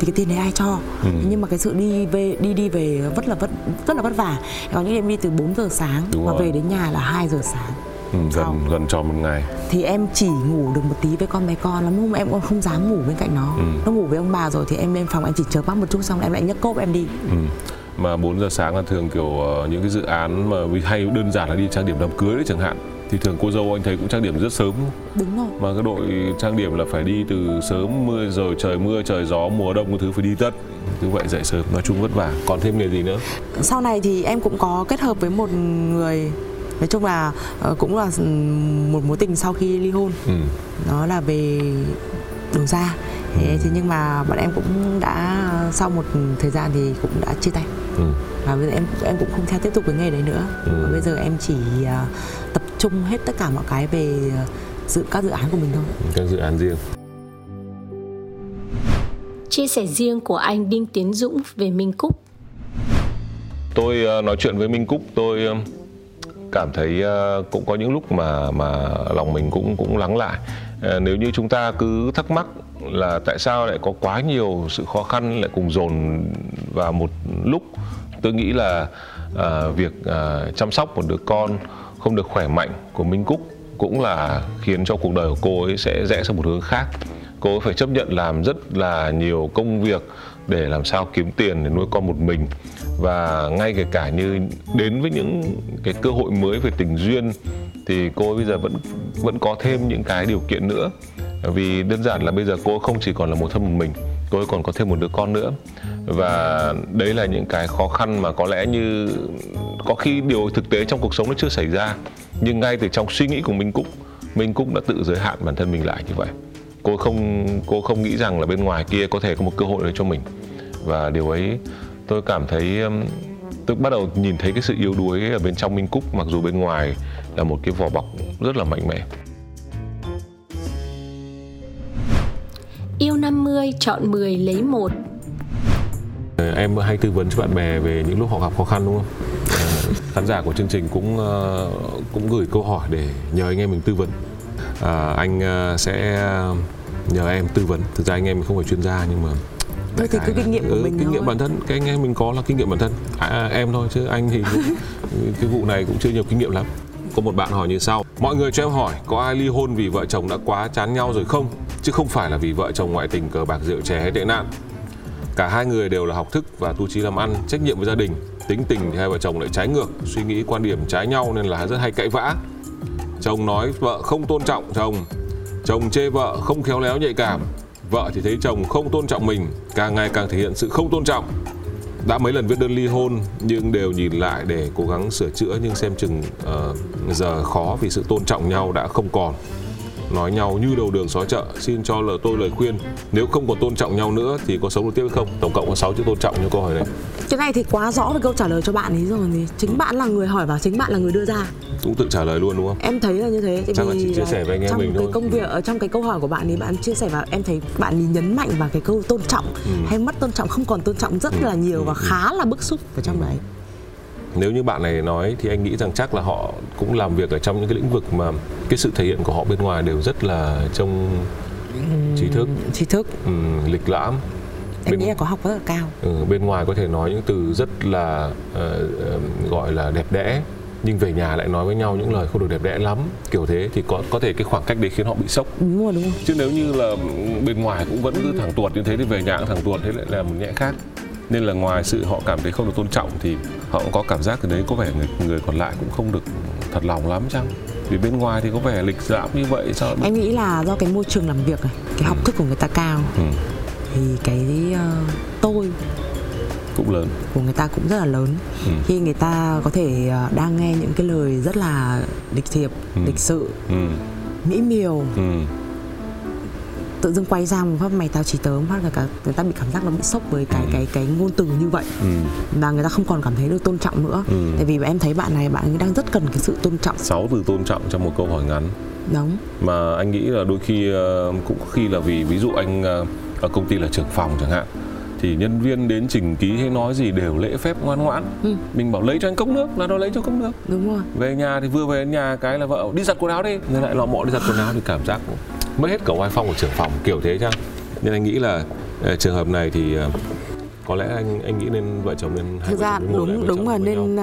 Thì cái tiền đấy ai cho Ừ. nhưng mà cái sự đi về đi đi về rất là vất rất là vất vả có những em đi từ 4 giờ sáng Đúng và rồi. về đến nhà là 2 giờ sáng Ừ, gần Xong. gần tròn một ngày thì em chỉ ngủ được một tí với con bé con lắm hôm em cũng không dám ngủ bên cạnh nó Ừ. nó ngủ với ông bà rồi thì em lên phòng em chỉ chớp mắt một chút xong em lại nhấc cốp em đi ừ. mà 4 giờ sáng là thường kiểu ờ, những cái dự án mà hay đơn giản là đi trang điểm đám cưới đấy chẳng hạn thì thường cô dâu anh thấy cũng trang điểm rất sớm. Đúng rồi. Mà cái đội trang điểm là phải đi từ sớm mưa rồi trời mưa trời gió mùa đông cái thứ phải đi tất. Như vậy dậy sớm nói chung vất vả. Còn thêm nghề gì nữa? Sau này thì em cũng có kết hợp với một người nói chung là ờ, cũng là ừm, một mối tình sau khi ly hôn. Ừ. đó là về đầu ra thế, thế nhưng mà bọn em cũng đã sau một thời gian thì cũng đã chia tay. Ừ. và bây giờ em em cũng không theo tiếp tục cái nghề đấy nữa. Ừ. và bây giờ em chỉ à, tập trung hết tất cả mọi cái về à, dự các dự án của mình thôi. Các dự án riêng. Chia sẻ riêng của anh Đinh Tiến Dũng về Minh Cúc. Tôi ờ, nói chuyện với Minh Cúc tôi ờ, cảm thấy ờ, cũng có những lúc mà mà lòng mình cũng cũng lắng lại. Ờ, nếu như chúng ta cứ thắc mắc là tại sao lại có quá nhiều sự khó khăn lại cùng dồn vào một lúc tôi nghĩ là ờ, việc ờ, chăm sóc một đứa con không được khỏe mạnh của Minh Cúc cũng là khiến cho cuộc đời của cô ấy sẽ rẽ sang một hướng khác. Cô ấy phải chấp nhận làm rất là nhiều công việc để làm sao kiếm tiền để nuôi con một mình. Và ngay kể cả như đến với những cái cơ hội mới về tình duyên, thì cô ấy bây giờ vẫn vẫn có thêm những cái điều kiện nữa. Vì đơn giản là bây giờ cô ấy không chỉ còn là một thân một mình tôi còn có thêm một đứa con nữa. Và đấy là những cái khó khăn mà có lẽ như, có khi điều thực tế trong cuộc sống nó chưa xảy ra, nhưng ngay từ trong suy nghĩ của Minh Cúc Minh Cúc đã tự giới hạn bản thân mình lại như vậy. Cô không cô không nghĩ rằng là bên ngoài kia có thể có một cơ hội để cho mình. Và điều ấy tôi cảm thấy um, tôi bắt đầu nhìn thấy cái sự yếu đuối ở bên trong Minh Cúc, mặc dù bên ngoài là một cái vỏ bọc rất là mạnh mẽ. Yêu 50 chọn 10 lấy một. Ờ, em hay tư vấn cho bạn bè về những lúc họ gặp khó khăn đúng không? Ờ, khán giả của chương trình cũng ờ, cũng gửi câu hỏi để nhờ anh em mình tư vấn. À, anh sẽ nhờ em tư vấn. Thực ra anh em mình không phải chuyên gia nhưng mà Thôi thì cứ kinh nghiệm của ừ, mình kinh thôi. nghiệm bản thân. Cái anh em mình có là kinh nghiệm bản thân. À, em thôi chứ anh thì cũng- cái vụ này cũng chưa nhiều kinh nghiệm lắm. Có một bạn hỏi như sau. Mọi người cho em hỏi có ai ly hôn vì vợ chồng đã quá chán nhau rồi không chứ không phải là vì vợ chồng ngoại tình cờ bạc rượu chè hay tệ nạn. Cả hai người đều là học thức và tu trí làm ăn trách nhiệm với gia đình. Tính tình thì hai vợ chồng lại trái ngược suy nghĩ quan điểm trái nhau nên là rất hay cãi vã. Chồng nói vợ không tôn trọng chồng chồng chê vợ không khéo léo nhạy cảm. Vợ thì thấy chồng không tôn trọng mình càng ngày càng thể hiện sự không tôn trọng. Đã mấy lần viết đơn ly hôn nhưng đều nhìn lại để cố gắng sửa chữa nhưng xem chừng uh, giờ khó vì sự tôn trọng nhau đã không còn nói nhau như đầu đường xó chợ. Xin cho lời tôi lời khuyên nếu không còn tôn trọng nhau nữa thì có sống được tiếp hay không? Tổng cộng có 6 chữ tôn trọng như câu hỏi này. Cái này thì quá rõ về câu trả lời cho bạn ấy rồi thì chính bạn là người hỏi và chính bạn là người đưa ra. Cũng tự trả lời luôn đúng không? Em thấy là như thế tại Chắc là chị chia sẻ với anh em trong mình cái thôi. công việc ở trong cái câu hỏi của bạn ấy bạn chia sẻ và em thấy bạn ấy nhấn mạnh vào cái câu tôn trọng Ừ. hay mất tôn trọng không còn tôn trọng rất là nhiều và khá là bức xúc ở trong đấy nếu như bạn này nói thì anh nghĩ rằng chắc là họ cũng làm việc ở trong những cái lĩnh vực mà cái sự thể hiện của họ bên ngoài đều rất là trông trí thức. trí thức. Ừ, lịch lãm. Em nghĩ là có học rất là cao. Ừ, bên ngoài có thể nói những từ rất là uh, uh, gọi là đẹp đẽ nhưng về nhà lại nói với nhau những lời không được đẹp đẽ lắm. Kiểu thế thì có có thể cái khoảng cách đấy khiến họ bị sốc. Đúng rồi đúng rồi. Chứ nếu như là bên ngoài cũng vẫn cứ thẳng tuột như thế thì về nhà cũng thẳng tuột thế lại là một nhẽ khác nên là ngoài sự họ cảm thấy không được tôn trọng thì họ cũng có cảm giác từ đấy có vẻ người người còn lại cũng không được thật lòng lắm chăng vì bên ngoài thì có vẻ lịch lãm như vậy sao em nghĩ là do cái môi trường làm việc này cái học thức của người ta cao ừ. thì cái uh, tôi cũng lớn của người ta cũng rất là lớn ừ. khi người ta có thể ờ, đang nghe những cái lời rất là lịch thiệp ừ. lịch sự ừ. mỹ miều ừ. Tự dưng quay ra một phát mày tao chỉ tớ phát là cả người ta bị cảm giác nó bị sốc với cái ừ. cái cái ngôn từ như vậy. Ừ. và người ta không còn cảm thấy được tôn trọng nữa. Ừ. tại vì em thấy bạn này bạn ấy đang rất cần cái sự tôn trọng. Sáu từ tôn trọng trong một câu hỏi ngắn. Đúng. Mà anh nghĩ là đôi khi ờ, cũng khi là vì ví dụ anh ở công ty là trưởng phòng chẳng hạn thì nhân viên đến trình ký hay nói gì đều lễ phép ngoan ngoãn. Ừ. mình bảo lấy cho anh cốc nước là nó lấy cho cốc nước. Đúng rồi. Về nhà thì vừa về nhà cái là vợ đi giặt quần áo đi. Nên lại lọ mọ đi giặt quần áo thì cảm giác mất hết cả oai phong của trưởng phòng kiểu thế chăng? Nên anh nghĩ là uh, trường hợp này thì uh, có lẽ anh anh nghĩ nên vợ chồng nên thực ra đúng đúng là nên uh,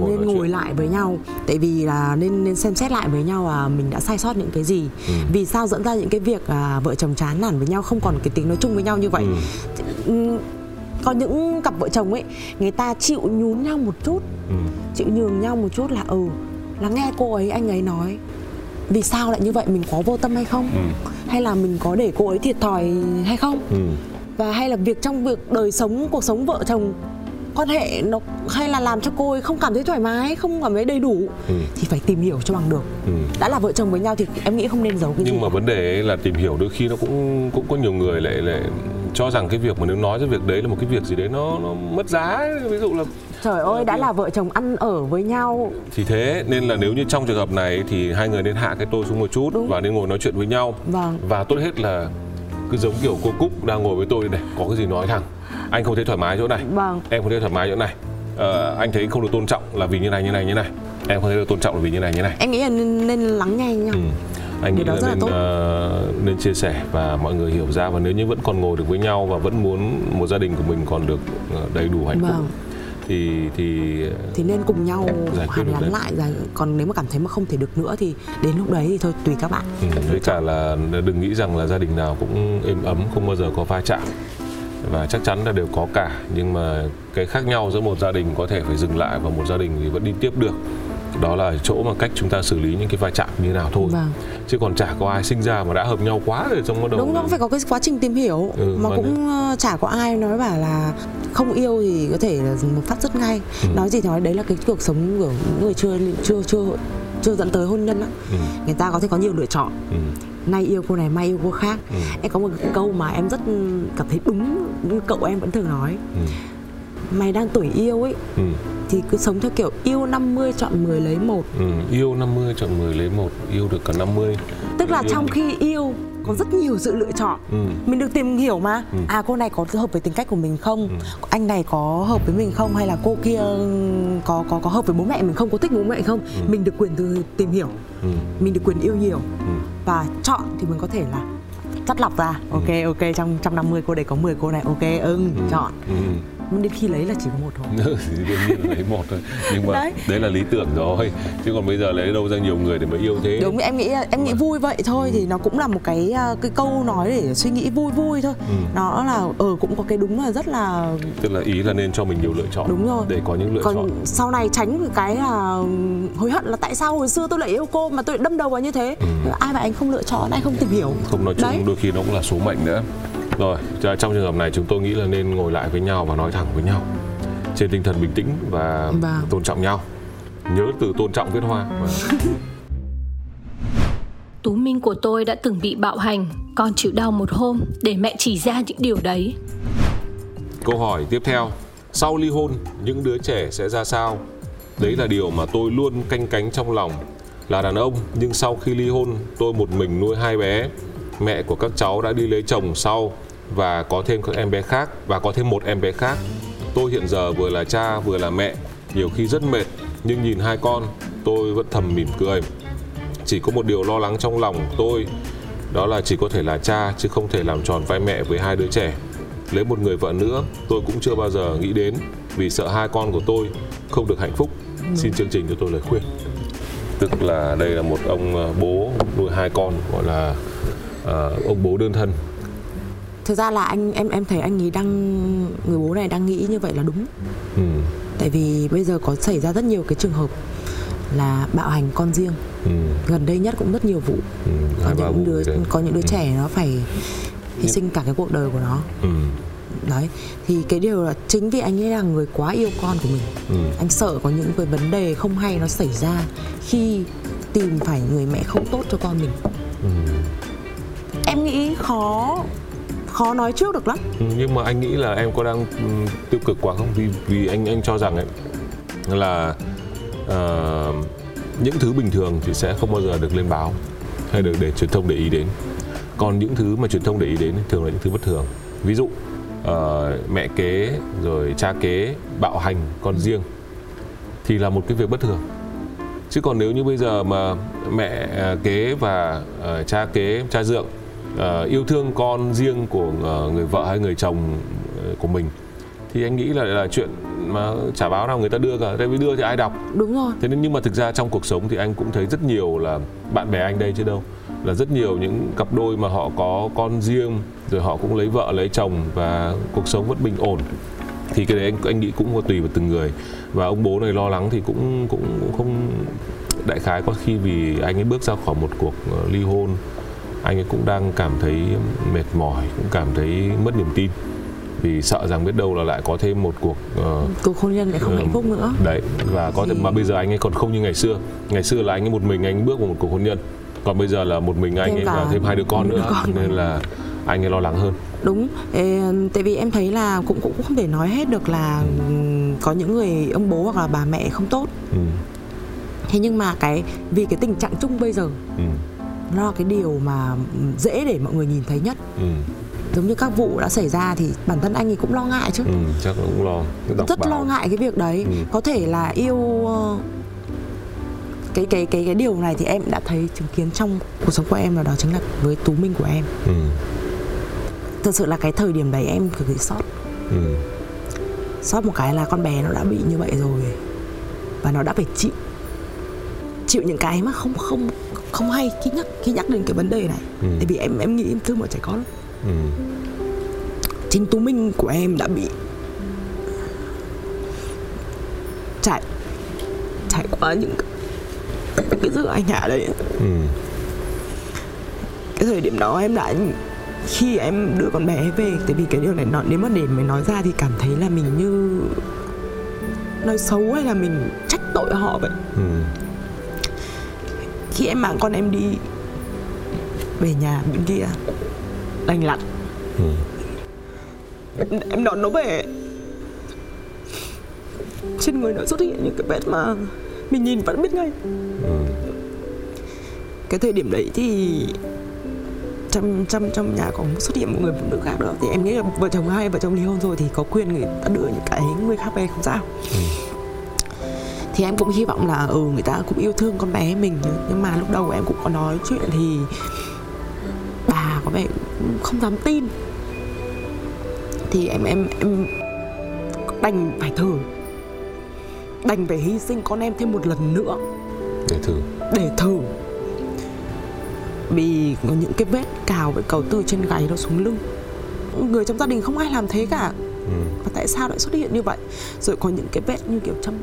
ngồi nên ngồi lại với nhau. Tại vì là nên nên xem xét lại với nhau là mình đã sai sót những cái gì. Ừ. vì sao dẫn ra những cái việc uh, vợ chồng chán nản với nhau không còn cái tiếng nói chung với nhau như vậy? Ừ. có những cặp vợ chồng ấy người ta chịu nhún nhau một chút ừ. chịu nhường nhau một chút là ừ là nghe cô ấy anh ấy nói vì sao lại như vậy? Mình có vô tâm hay không? Ừ. hay là mình có để cô ấy thiệt thòi hay không? Ừ. Và hay là việc trong việc đời sống cuộc sống vợ chồng quan hệ nó hay là làm cho cô ấy không cảm thấy thoải mái không cảm thấy đầy đủ ừ. thì phải tìm hiểu cho bằng được. Ừ. đã là vợ chồng với nhau thì em nghĩ không nên giấu cái nhưng gì. mà vấn đề là tìm hiểu đôi khi nó cũng cũng có nhiều người lại lại cho rằng cái việc mà nếu nói cái việc đấy là một cái việc gì đấy nó nó mất giá ví dụ là trời ơi đã là vợ chồng ăn ở với nhau. Thì thế nên là nếu như trong trường hợp này thì hai người nên hạ cái tôi xuống một chút Đúng. và nên ngồi nói chuyện với nhau. Vâng. và tốt hết là cứ giống kiểu cô cúc đang ngồi với tôi này có cái gì nói thẳng. Anh không thấy thoải mái chỗ này. Vâng. em không thấy thoải mái chỗ này. Ờ, anh thấy không được tôn trọng là vì như này như này như này. Em không thấy được tôn trọng là vì như này như này. Em nghĩ là nên, nên lắng nghe nhau ừ. anh nghĩ là nên uh, nên chia sẻ và mọi người hiểu ra. Và nếu như vẫn còn ngồi được với nhau và vẫn muốn một gia đình của mình còn được uh, đầy đủ hạnh phúc. Vâng thì thì thì nên cùng nhau hàn gắn lại rồi còn nếu mà cảm thấy mà không thể được nữa thì đến lúc đấy thì thôi tùy các bạn. Ừ, với cả là đừng nghĩ rằng là gia đình nào cũng êm ấm không bao giờ có va chạm. Và chắc chắn là đều có cả nhưng mà cái khác nhau giữa một gia đình có thể phải dừng lại và một gia đình thì vẫn đi tiếp được đó là chỗ mà cách chúng ta xử lý những cái va chạm như nào thôi vâng. chứ còn chả có ai sinh ra mà đã hợp nhau quá rồi trong bắt đầu đúng nó phải có cái quá trình tìm hiểu ừ, mà, mà cũng nếu... chả có ai nói bảo là không yêu thì có thể là phát rất ngay ừ. nói gì nói đấy là cái cuộc sống của những người chưa chưa chưa chưa dẫn tới hôn nhân á ừ. người ta có thể có nhiều lựa chọn ừ nay yêu cô này mai yêu cô khác ừ. em có một câu mà em rất cảm thấy đúng như cậu em vẫn thường nói ừ. mày đang tuổi yêu ấy ừ thì cứ sống theo kiểu yêu 50 chọn 10 lấy một ừ, yêu 50 chọn 10 lấy một yêu được cả 50 tức là yêu trong khi yêu có rất nhiều sự lựa chọn ừ. mình được tìm hiểu mà ừ. à cô này có hợp với tính cách của mình không ừ. anh này có hợp với mình không hay là cô kia có có có hợp với bố mẹ mình không có thích bố mẹ không ừ. mình được quyền từ tìm hiểu ừ. mình được quyền yêu nhiều ừ. và chọn thì mình có thể là chắt lọc ra ừ. ok ok trong năm mươi cô đấy có 10 cô này ok ưng ừ. chọn ừ đến khi lấy là chỉ có một thôi. Ừ, đương nhiên là lấy một thôi. Nhưng mà đấy. đấy là lý tưởng rồi. Chứ còn bây giờ lấy đâu ra nhiều người để mà yêu thế? Đúng em nghĩ em nghĩ vui vậy thôi ừ. thì nó cũng là một cái à, cái câu nói để suy nghĩ vui vui thôi. Ừ. nó là ờ ừ, cũng có cái đúng là rất là tức là ý là nên cho mình nhiều lựa chọn đúng rồi. để có những lựa còn chọn. sau này tránh cái là hối hận là tại sao hồi xưa tôi lại yêu cô mà tôi đâm đầu vào như thế. Ừ. ai mà anh không lựa chọn anh không tìm hiểu. Không nói chung đấy. đôi khi nó cũng là số mệnh nữa rồi, trong trường hợp này chúng tôi nghĩ là nên ngồi lại với nhau và nói thẳng với nhau trên tinh thần bình tĩnh và vâng. tôn trọng nhau. Nhớ từ tôn trọng viết hoa. Vâng. Tú Minh của tôi đã từng bị bạo hành, con chịu đau một hôm để mẹ chỉ ra những điều đấy. Câu hỏi tiếp theo, sau ly hôn những đứa trẻ sẽ ra sao? Đấy là điều mà tôi luôn canh cánh trong lòng. Là đàn ông nhưng sau khi ly hôn tôi một mình nuôi hai bé. Mẹ của các cháu đã đi lấy chồng sau và có thêm các em bé khác và có thêm một em bé khác. Tôi hiện giờ vừa là cha vừa là mẹ nhiều khi rất mệt nhưng nhìn hai con tôi vẫn thầm mỉm cười. Chỉ có một điều lo lắng trong lòng tôi đó là chỉ có thể là cha chứ không thể làm tròn vai mẹ với hai đứa trẻ. Lấy một người vợ nữa tôi cũng chưa bao giờ nghĩ đến vì sợ hai con của tôi không được hạnh phúc. Xin chương trình cho tôi lời khuyên. Tức là đây là một ông ờ, bố nuôi hai con gọi là uh, ông bố đơn thân thực ra là anh em em thấy anh ấy đang người bố này đang nghĩ như vậy là đúng ừ. tại vì bây giờ có xảy ra rất nhiều cái trường hợp là bạo hành con riêng Ừ. gần đây nhất cũng rất nhiều vụ Ừ. có những đứa có những đứa Ừ. trẻ nó phải hy sinh cả cái cuộc đời của nó ừ. đấy thì cái điều là chính vì anh ấy là người quá yêu con của mình Ừ. anh sợ có những cái vấn đề không hay nó xảy ra khi tìm phải người mẹ không tốt cho con mình Ừ. em nghĩ khó khó nói trước được lắm. Ừ, nhưng mà anh nghĩ là em có đang ừ, tiêu cực quá không? Vì vì anh anh cho rằng ấy là uh, những thứ bình thường thì sẽ không bao giờ được lên báo hay được để truyền thông để ý đến. Còn những thứ mà truyền thông để ý đến thường là những thứ bất thường. Ví dụ uh, mẹ kế rồi cha kế bạo hành con riêng thì là một cái việc bất thường. Chứ còn nếu như bây giờ mà mẹ ờ, kế và uh, cha kế cha dượng ờ, yêu thương con riêng của ờ, người vợ hay người chồng ờ, của mình. Thì anh nghĩ là là chuyện mà trả báo nào người ta đưa cả. Tại vì đưa thì ai đọc? Đúng rồi. Thế nên nhưng mà thực ra trong cuộc sống thì anh cũng thấy rất nhiều là bạn bè anh đây chứ đâu. Là rất nhiều những cặp đôi mà họ có con riêng rồi họ cũng lấy vợ lấy chồng và cuộc sống vẫn bình ổn. Thì cái đấy anh anh nghĩ cũng có tùy vào từng người. Và ông bố này lo lắng thì cũng cũng, cũng không đại khái có khi vì anh ấy bước ra khỏi một cuộc ly hôn anh ấy cũng đang cảm thấy mệt mỏi cũng cảm thấy mất niềm tin vì sợ rằng biết đâu là lại có thêm một cuộc ờ, cuộc hôn nhân lại không Ừ. hạnh phúc nữa đấy và có thể mà bây giờ anh ấy còn không như ngày xưa ngày xưa là anh ấy một mình anh bước vào một cuộc hôn nhân còn bây giờ là một mình anh Thêm ấy và thêm hai đứa con đứa nữa con. nên là anh ấy lo lắng hơn đúng Ê, tại vì em thấy là cũng cũng không thể nói hết được là ừm, có những người ông bố hoặc là bà mẹ không tốt ừ. thế nhưng mà cái vì cái tình trạng chung bây giờ Ừ. nó là cái điều mà dễ để mọi người nhìn thấy nhất Ừ. giống như các vụ đã xảy ra thì bản thân anh ấy cũng lo ngại chứ Ừ. chắc cũng lo rất báo. lo ngại cái việc đấy Ừ. có thể là yêu ờ, cái cái cái cái điều này thì em đã thấy chứng kiến trong cuộc sống của em là đó chính là với tú minh của em ừ. thật sự là cái thời điểm đấy em cực kỳ sót Ừ. sót một cái là con bé nó đã bị như vậy rồi và nó đã phải chịu chịu những cái mà không không không hay khi nhắc khi nhắc đến cái vấn đề này Ừ. tại vì em em nghĩ em thương bọn trẻ con lắm. Ừ. chính tú minh của em đã bị trải trải qua những cái- những cái sự anh hạ đấy Ừ. cái thời điểm đó em đã khi em đưa con bé về tại vì cái điều này nó nếu mà để mình nói ra thì cảm thấy là mình như nói xấu hay là mình trách tội họ vậy Ừ. khi em mang con em đi về nhà bên kia lành lặn. Ừ. em, em đón nó về. Trên người nó xuất hiện những cái vết mà mình nhìn vẫn biết ngay. Ừ. cái thời điểm đấy thì trong trong trong nhà có xuất hiện một người phụ nữ khác nữa thì em nghĩ là vợ chồng hai vợ chồng ly hôn rồi thì có quyền người ta đưa những cái người khác về không sao thì em cũng hy vọng là ừ người ta cũng yêu thương con bé mình nhưng mà lúc đầu em cũng có nói chuyện thì bà có vẻ không dám tin. Thì em em em đành phải thử. Đành phải hy sinh con em thêm một lần nữa. Để thử. Để thử. Vì có những cái vết cào với cầu từ trên gáy nó xuống lưng. Người trong gia đình không ai làm thế cả. Ừ. và tại sao lại xuất hiện như vậy? Rồi có những cái vết như kiểu châm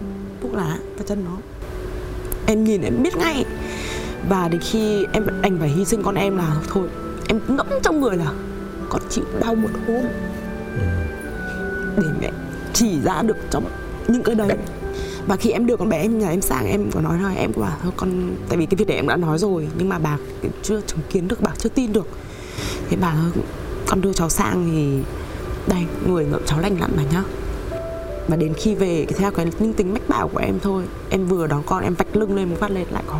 lá vào chân nó. Em nhìn em biết ngay. Và đến khi em đành phải hy sinh con em là thôi em ngẫm trong người là con chịu đau một hôm. Để mẹ chỉ ra được trong những cái đấy. Và khi em đưa con bé em nhà em sang em có nói thôi em có bảo thôi con tại vì cái việc đấy em đã nói rồi nhưng mà bà chưa chứng kiến được bà chưa tin được. Thế bà con đưa cháu sang thì đây người ngậm cháu lành lặn mà nhá và đến khi về theo cái linh tính mách bảo của em thôi. Em vừa đón con em vạch lưng lên một phát lên lại có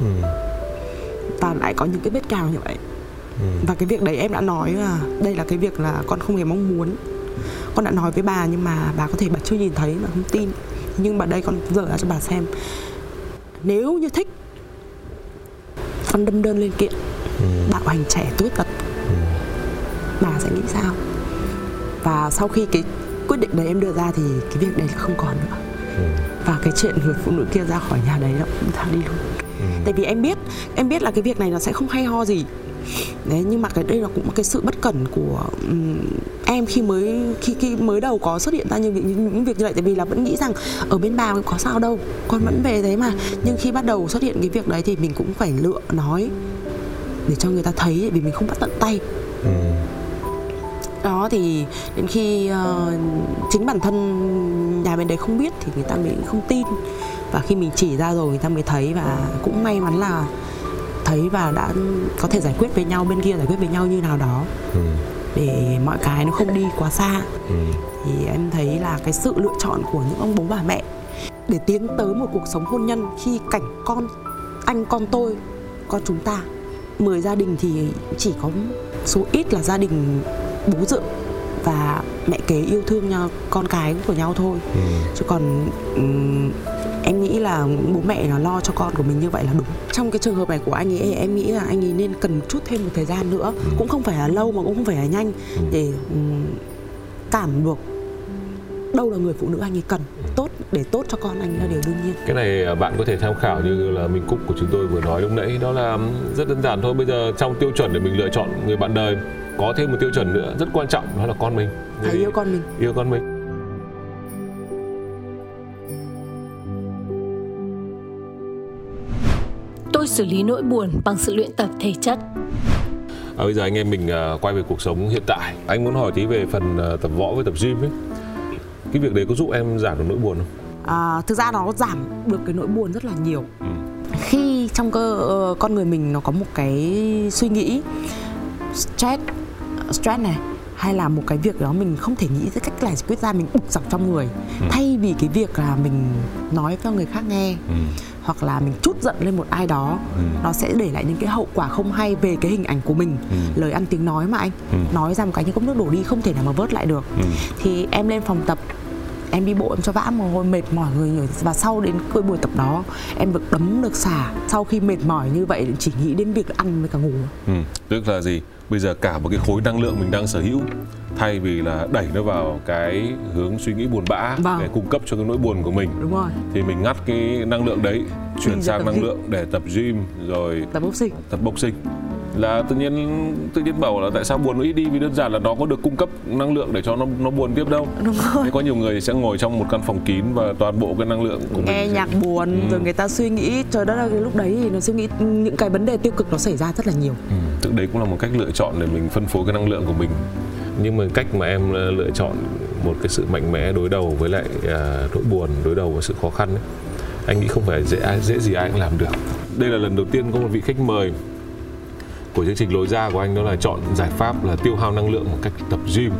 Ừ. và lại có những cái vết cào như vậy. Ừ. và cái việc đấy em đã nói là đây là cái việc là con không hề mong muốn. Con đã nói với bà nhưng mà bà có thể bà chưa nhìn thấy mà không tin. Nhưng mà đây con dở ra cho bà xem. Nếu như thích con đâm đơn lên kiện. Bạo hành trẻ tối tật. Bà sẽ nghĩ sao? Và sau khi cái quyết định đấy em đưa ra thì cái việc đấy không còn nữa. Và cái chuyện người phụ nữ kia ra khỏi nhà đấy nó cũng thang đi luôn. Tại vì em biết em biết là cái việc này nó sẽ không hay ho gì. Đấy nhưng mà cái đây là cũng một cái sự bất cẩn của um, em khi mới khi khi mới đầu có xuất hiện ra những, những, những việc như vậy. Tại vì là vẫn nghĩ rằng ở bên bà có sao đâu con vẫn về đấy mà. Nhưng khi bắt đầu xuất hiện cái việc đấy thì mình cũng phải lựa nói để cho người ta thấy vì mình không bắt tận tay đó thì đến khi uh, chính bản thân nhà bên đấy không biết thì người ta mới không tin và khi mình chỉ ra rồi người ta mới thấy và cũng may mắn là thấy và đã có thể giải quyết với nhau bên kia giải quyết với nhau như nào đó ừ. để mọi cái nó không đi quá xa ừ. thì em thấy là cái sự lựa chọn của những ông bố bà mẹ để tiến tới một cuộc sống hôn nhân khi cảnh con anh con tôi con chúng ta mười gia đình thì chỉ có số ít là gia đình bố dượng và mẹ kế yêu thương nhau con cái của nhau thôi ừ. chứ còn um, em nghĩ là bố mẹ nó lo cho con của mình như vậy là đúng trong cái trường hợp này của anh ấy em nghĩ là anh ấy nên cần chút thêm một thời gian nữa ừ. cũng không phải là lâu mà cũng không phải là nhanh ừ. để um, cảm được đâu là người phụ nữ anh ấy cần ừ. tốt để tốt cho con anh là điều đương nhiên cái này à, bạn có thể tham khảo như là Minh Cúc của chúng tôi vừa nói lúc nãy đó là rất đơn giản thôi bây giờ trong tiêu chuẩn để mình lựa chọn người bạn đời có thêm một tiêu chuẩn nữa rất quan trọng đó là con mình. Phải yêu con mình. yêu con mình. Tôi xử lý nỗi buồn bằng sự luyện tập thể chất. À, bây giờ anh em mình uh, quay về cuộc sống hiện tại. Anh muốn hỏi tí về phần uh, tập võ với tập gym ấy. Cái việc đấy có giúp em giảm được nỗi buồn không? À, thực ra nó giảm được cái nỗi buồn rất là nhiều. Ừ. khi trong cơ uh, con người mình nó có một cái suy nghĩ stress stress này hay là một cái việc đó mình không thể nghĩ ra cách là giải quyết ra mình bục dọc trong người ừ. thay vì cái việc là mình nói cho người khác nghe ừ. hoặc là mình chút giận lên một ai đó ừ. nó sẽ để lại những cái hậu quả không hay về cái hình ảnh của mình ừ. lời ăn tiếng nói mà anh ừ. nói ra một cái như cốc nước đổ đi không thể nào mà vớt lại được ừ. thì em lên phòng tập em đi bộ em cho vã mồ hôi mệt mỏi người và sau đến cái buổi tập đó em được đấm được xả sau khi mệt mỏi như vậy chỉ nghĩ đến việc ăn với cả ngủ ừ. tức là gì bây giờ cả một cái khối năng lượng mình đang sở hữu thay vì là đẩy nó vào cái hướng suy nghĩ buồn bã vâng. để cung cấp cho cái nỗi buồn của mình đúng rồi thì mình ngắt cái năng lượng đấy chuyển sang năng gym. lượng để tập gym rồi tập boxing tập boxing là tự nhiên tự nhiên bảo là tại sao buồn nó ít đi vì đơn giản là nó có được cung cấp năng lượng để cho nó nó buồn tiếp đâu đúng rồi Thế có nhiều người sẽ ngồi trong một căn phòng kín và toàn bộ cái năng lượng của nghe mình nhạc buồn ừ. rồi người ta suy nghĩ trời đất ơi lúc đấy thì nó suy nghĩ những cái vấn đề tiêu cực nó xảy ra rất là nhiều ừ. thực đấy cũng là một cách lựa chọn để mình phân phối cái năng lượng của mình nhưng mà cách mà em ờ, lựa chọn một cái sự mạnh mẽ đối đầu với lại à, nỗi buồn đối đầu với sự khó khăn ấy anh nghĩ không phải dễ dễ gì ai cũng làm được đây là lần đầu tiên có một vị khách mời của chương trình lối ra của anh đó là chọn giải pháp là tiêu hao năng lượng một cách tập gym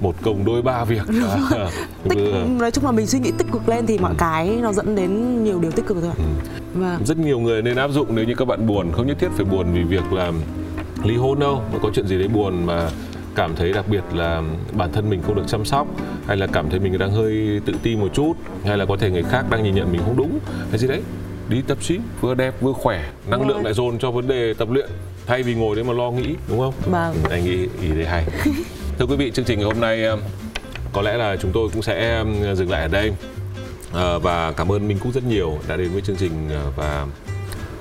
một công đôi ba việc. À, tích, nói chung là mình suy nghĩ tích cực lên thì mọi ừ. cái nó dẫn đến nhiều điều tích cực thôi ừ. và rất nhiều người nên áp dụng nếu như các bạn buồn. Không nhất thiết phải buồn vì việc là ly hôn đâu mà có chuyện gì đấy buồn mà cảm thấy đặc biệt là bản thân mình không được chăm sóc hay là cảm thấy mình đang hơi tự ti một chút hay là có thể người khác đang nhìn nhận mình không đúng hay gì đấy. Đi tập gym vừa đẹp vừa khỏe năng lượng lại dồn cho vấn đề tập luyện thay vì ngồi đấy mà lo nghĩ đúng không? Vâng. Anh nghĩ ý đấy hay. Thưa quý vị chương trình ngày hôm nay um, có lẽ là chúng tôi cũng sẽ um, dừng lại ở đây. À, và cảm ơn Minh Cúc rất nhiều đã đến với chương trình à, và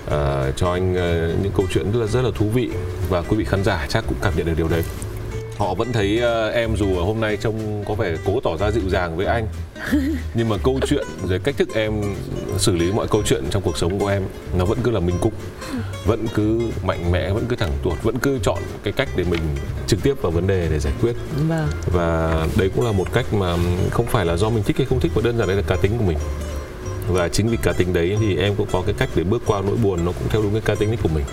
uh, cho anh uh, những câu chuyện rất là rất là thú vị. Và quý vị khán giả chắc cũng cảm nhận được điều đấy họ vẫn thấy uh, em dù hôm nay trông có vẻ cố tỏ ra dịu dàng với anh nhưng mà câu chuyện rồi cách thức em xử lý mọi câu chuyện trong cuộc sống của em nó vẫn cứ là minh cúc vẫn cứ mạnh mẽ vẫn cứ thẳng tuột vẫn cứ chọn cái cách để mình trực tiếp vào vấn đề để giải quyết. Vâng. và đấy cũng là một cách mà không phải là do mình thích hay không thích mà đơn giản đấy là cá tính của mình. Và chính vì cá tính đấy thì em cũng có cái cách để bước qua nỗi buồn nó cũng theo đúng cái cá tính đấy của mình.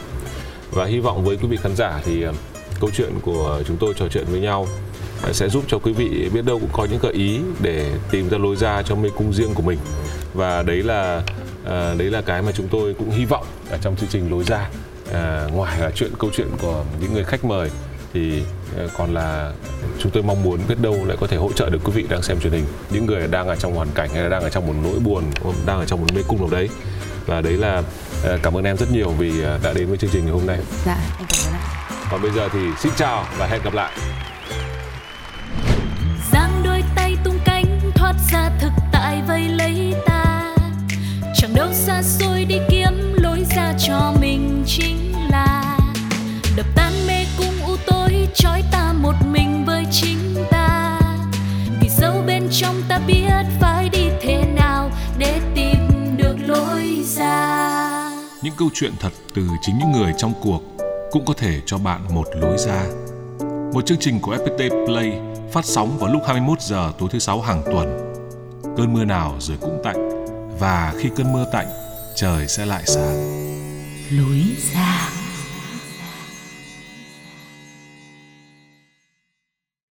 Và hy vọng với quý vị khán giả thì ờ, câu chuyện của chúng tôi trò chuyện với nhau à, sẽ giúp cho quý vị biết đâu cũng có những gợi ý để tìm ra lối ra cho mê cung riêng của mình. Và đấy là à, đấy là cái mà chúng tôi cũng hy vọng ở trong chương trình lối ra. À, ngoài là chuyện câu chuyện của những người khách mời thì à, còn là chúng tôi mong muốn biết đâu lại có thể hỗ trợ được quý vị đang xem truyền hình. Những người đang ở trong hoàn cảnh hay là đang ở trong một nỗi buồn đang ở trong một mê cung nào đấy. Và đấy là à, cảm ơn em rất nhiều vì đã đến với chương trình ngày hôm nay. Dạ anh cảm ơn còn bây giờ thì xin chào và hẹn gặp lại. Giang đôi tay tung cánh thoát ra thực tại vây lấy ta. Chẳng đâu xa xôi đi kiếm lối ra cho mình chính là. Đập tan mê cung u tối trói ta một mình với chính ta. Vì dẫu bên trong ta biết phải đi thế nào để tìm được lối ra. Những câu chuyện thật từ chính những người trong cuộc cũng có thể cho bạn một lối ra. Một chương trình của FPT Play phát sóng vào lúc 21 giờ tối thứ sáu hàng tuần. Cơn mưa nào rồi cũng tạnh và khi cơn mưa tạnh, trời sẽ lại sáng. lối ra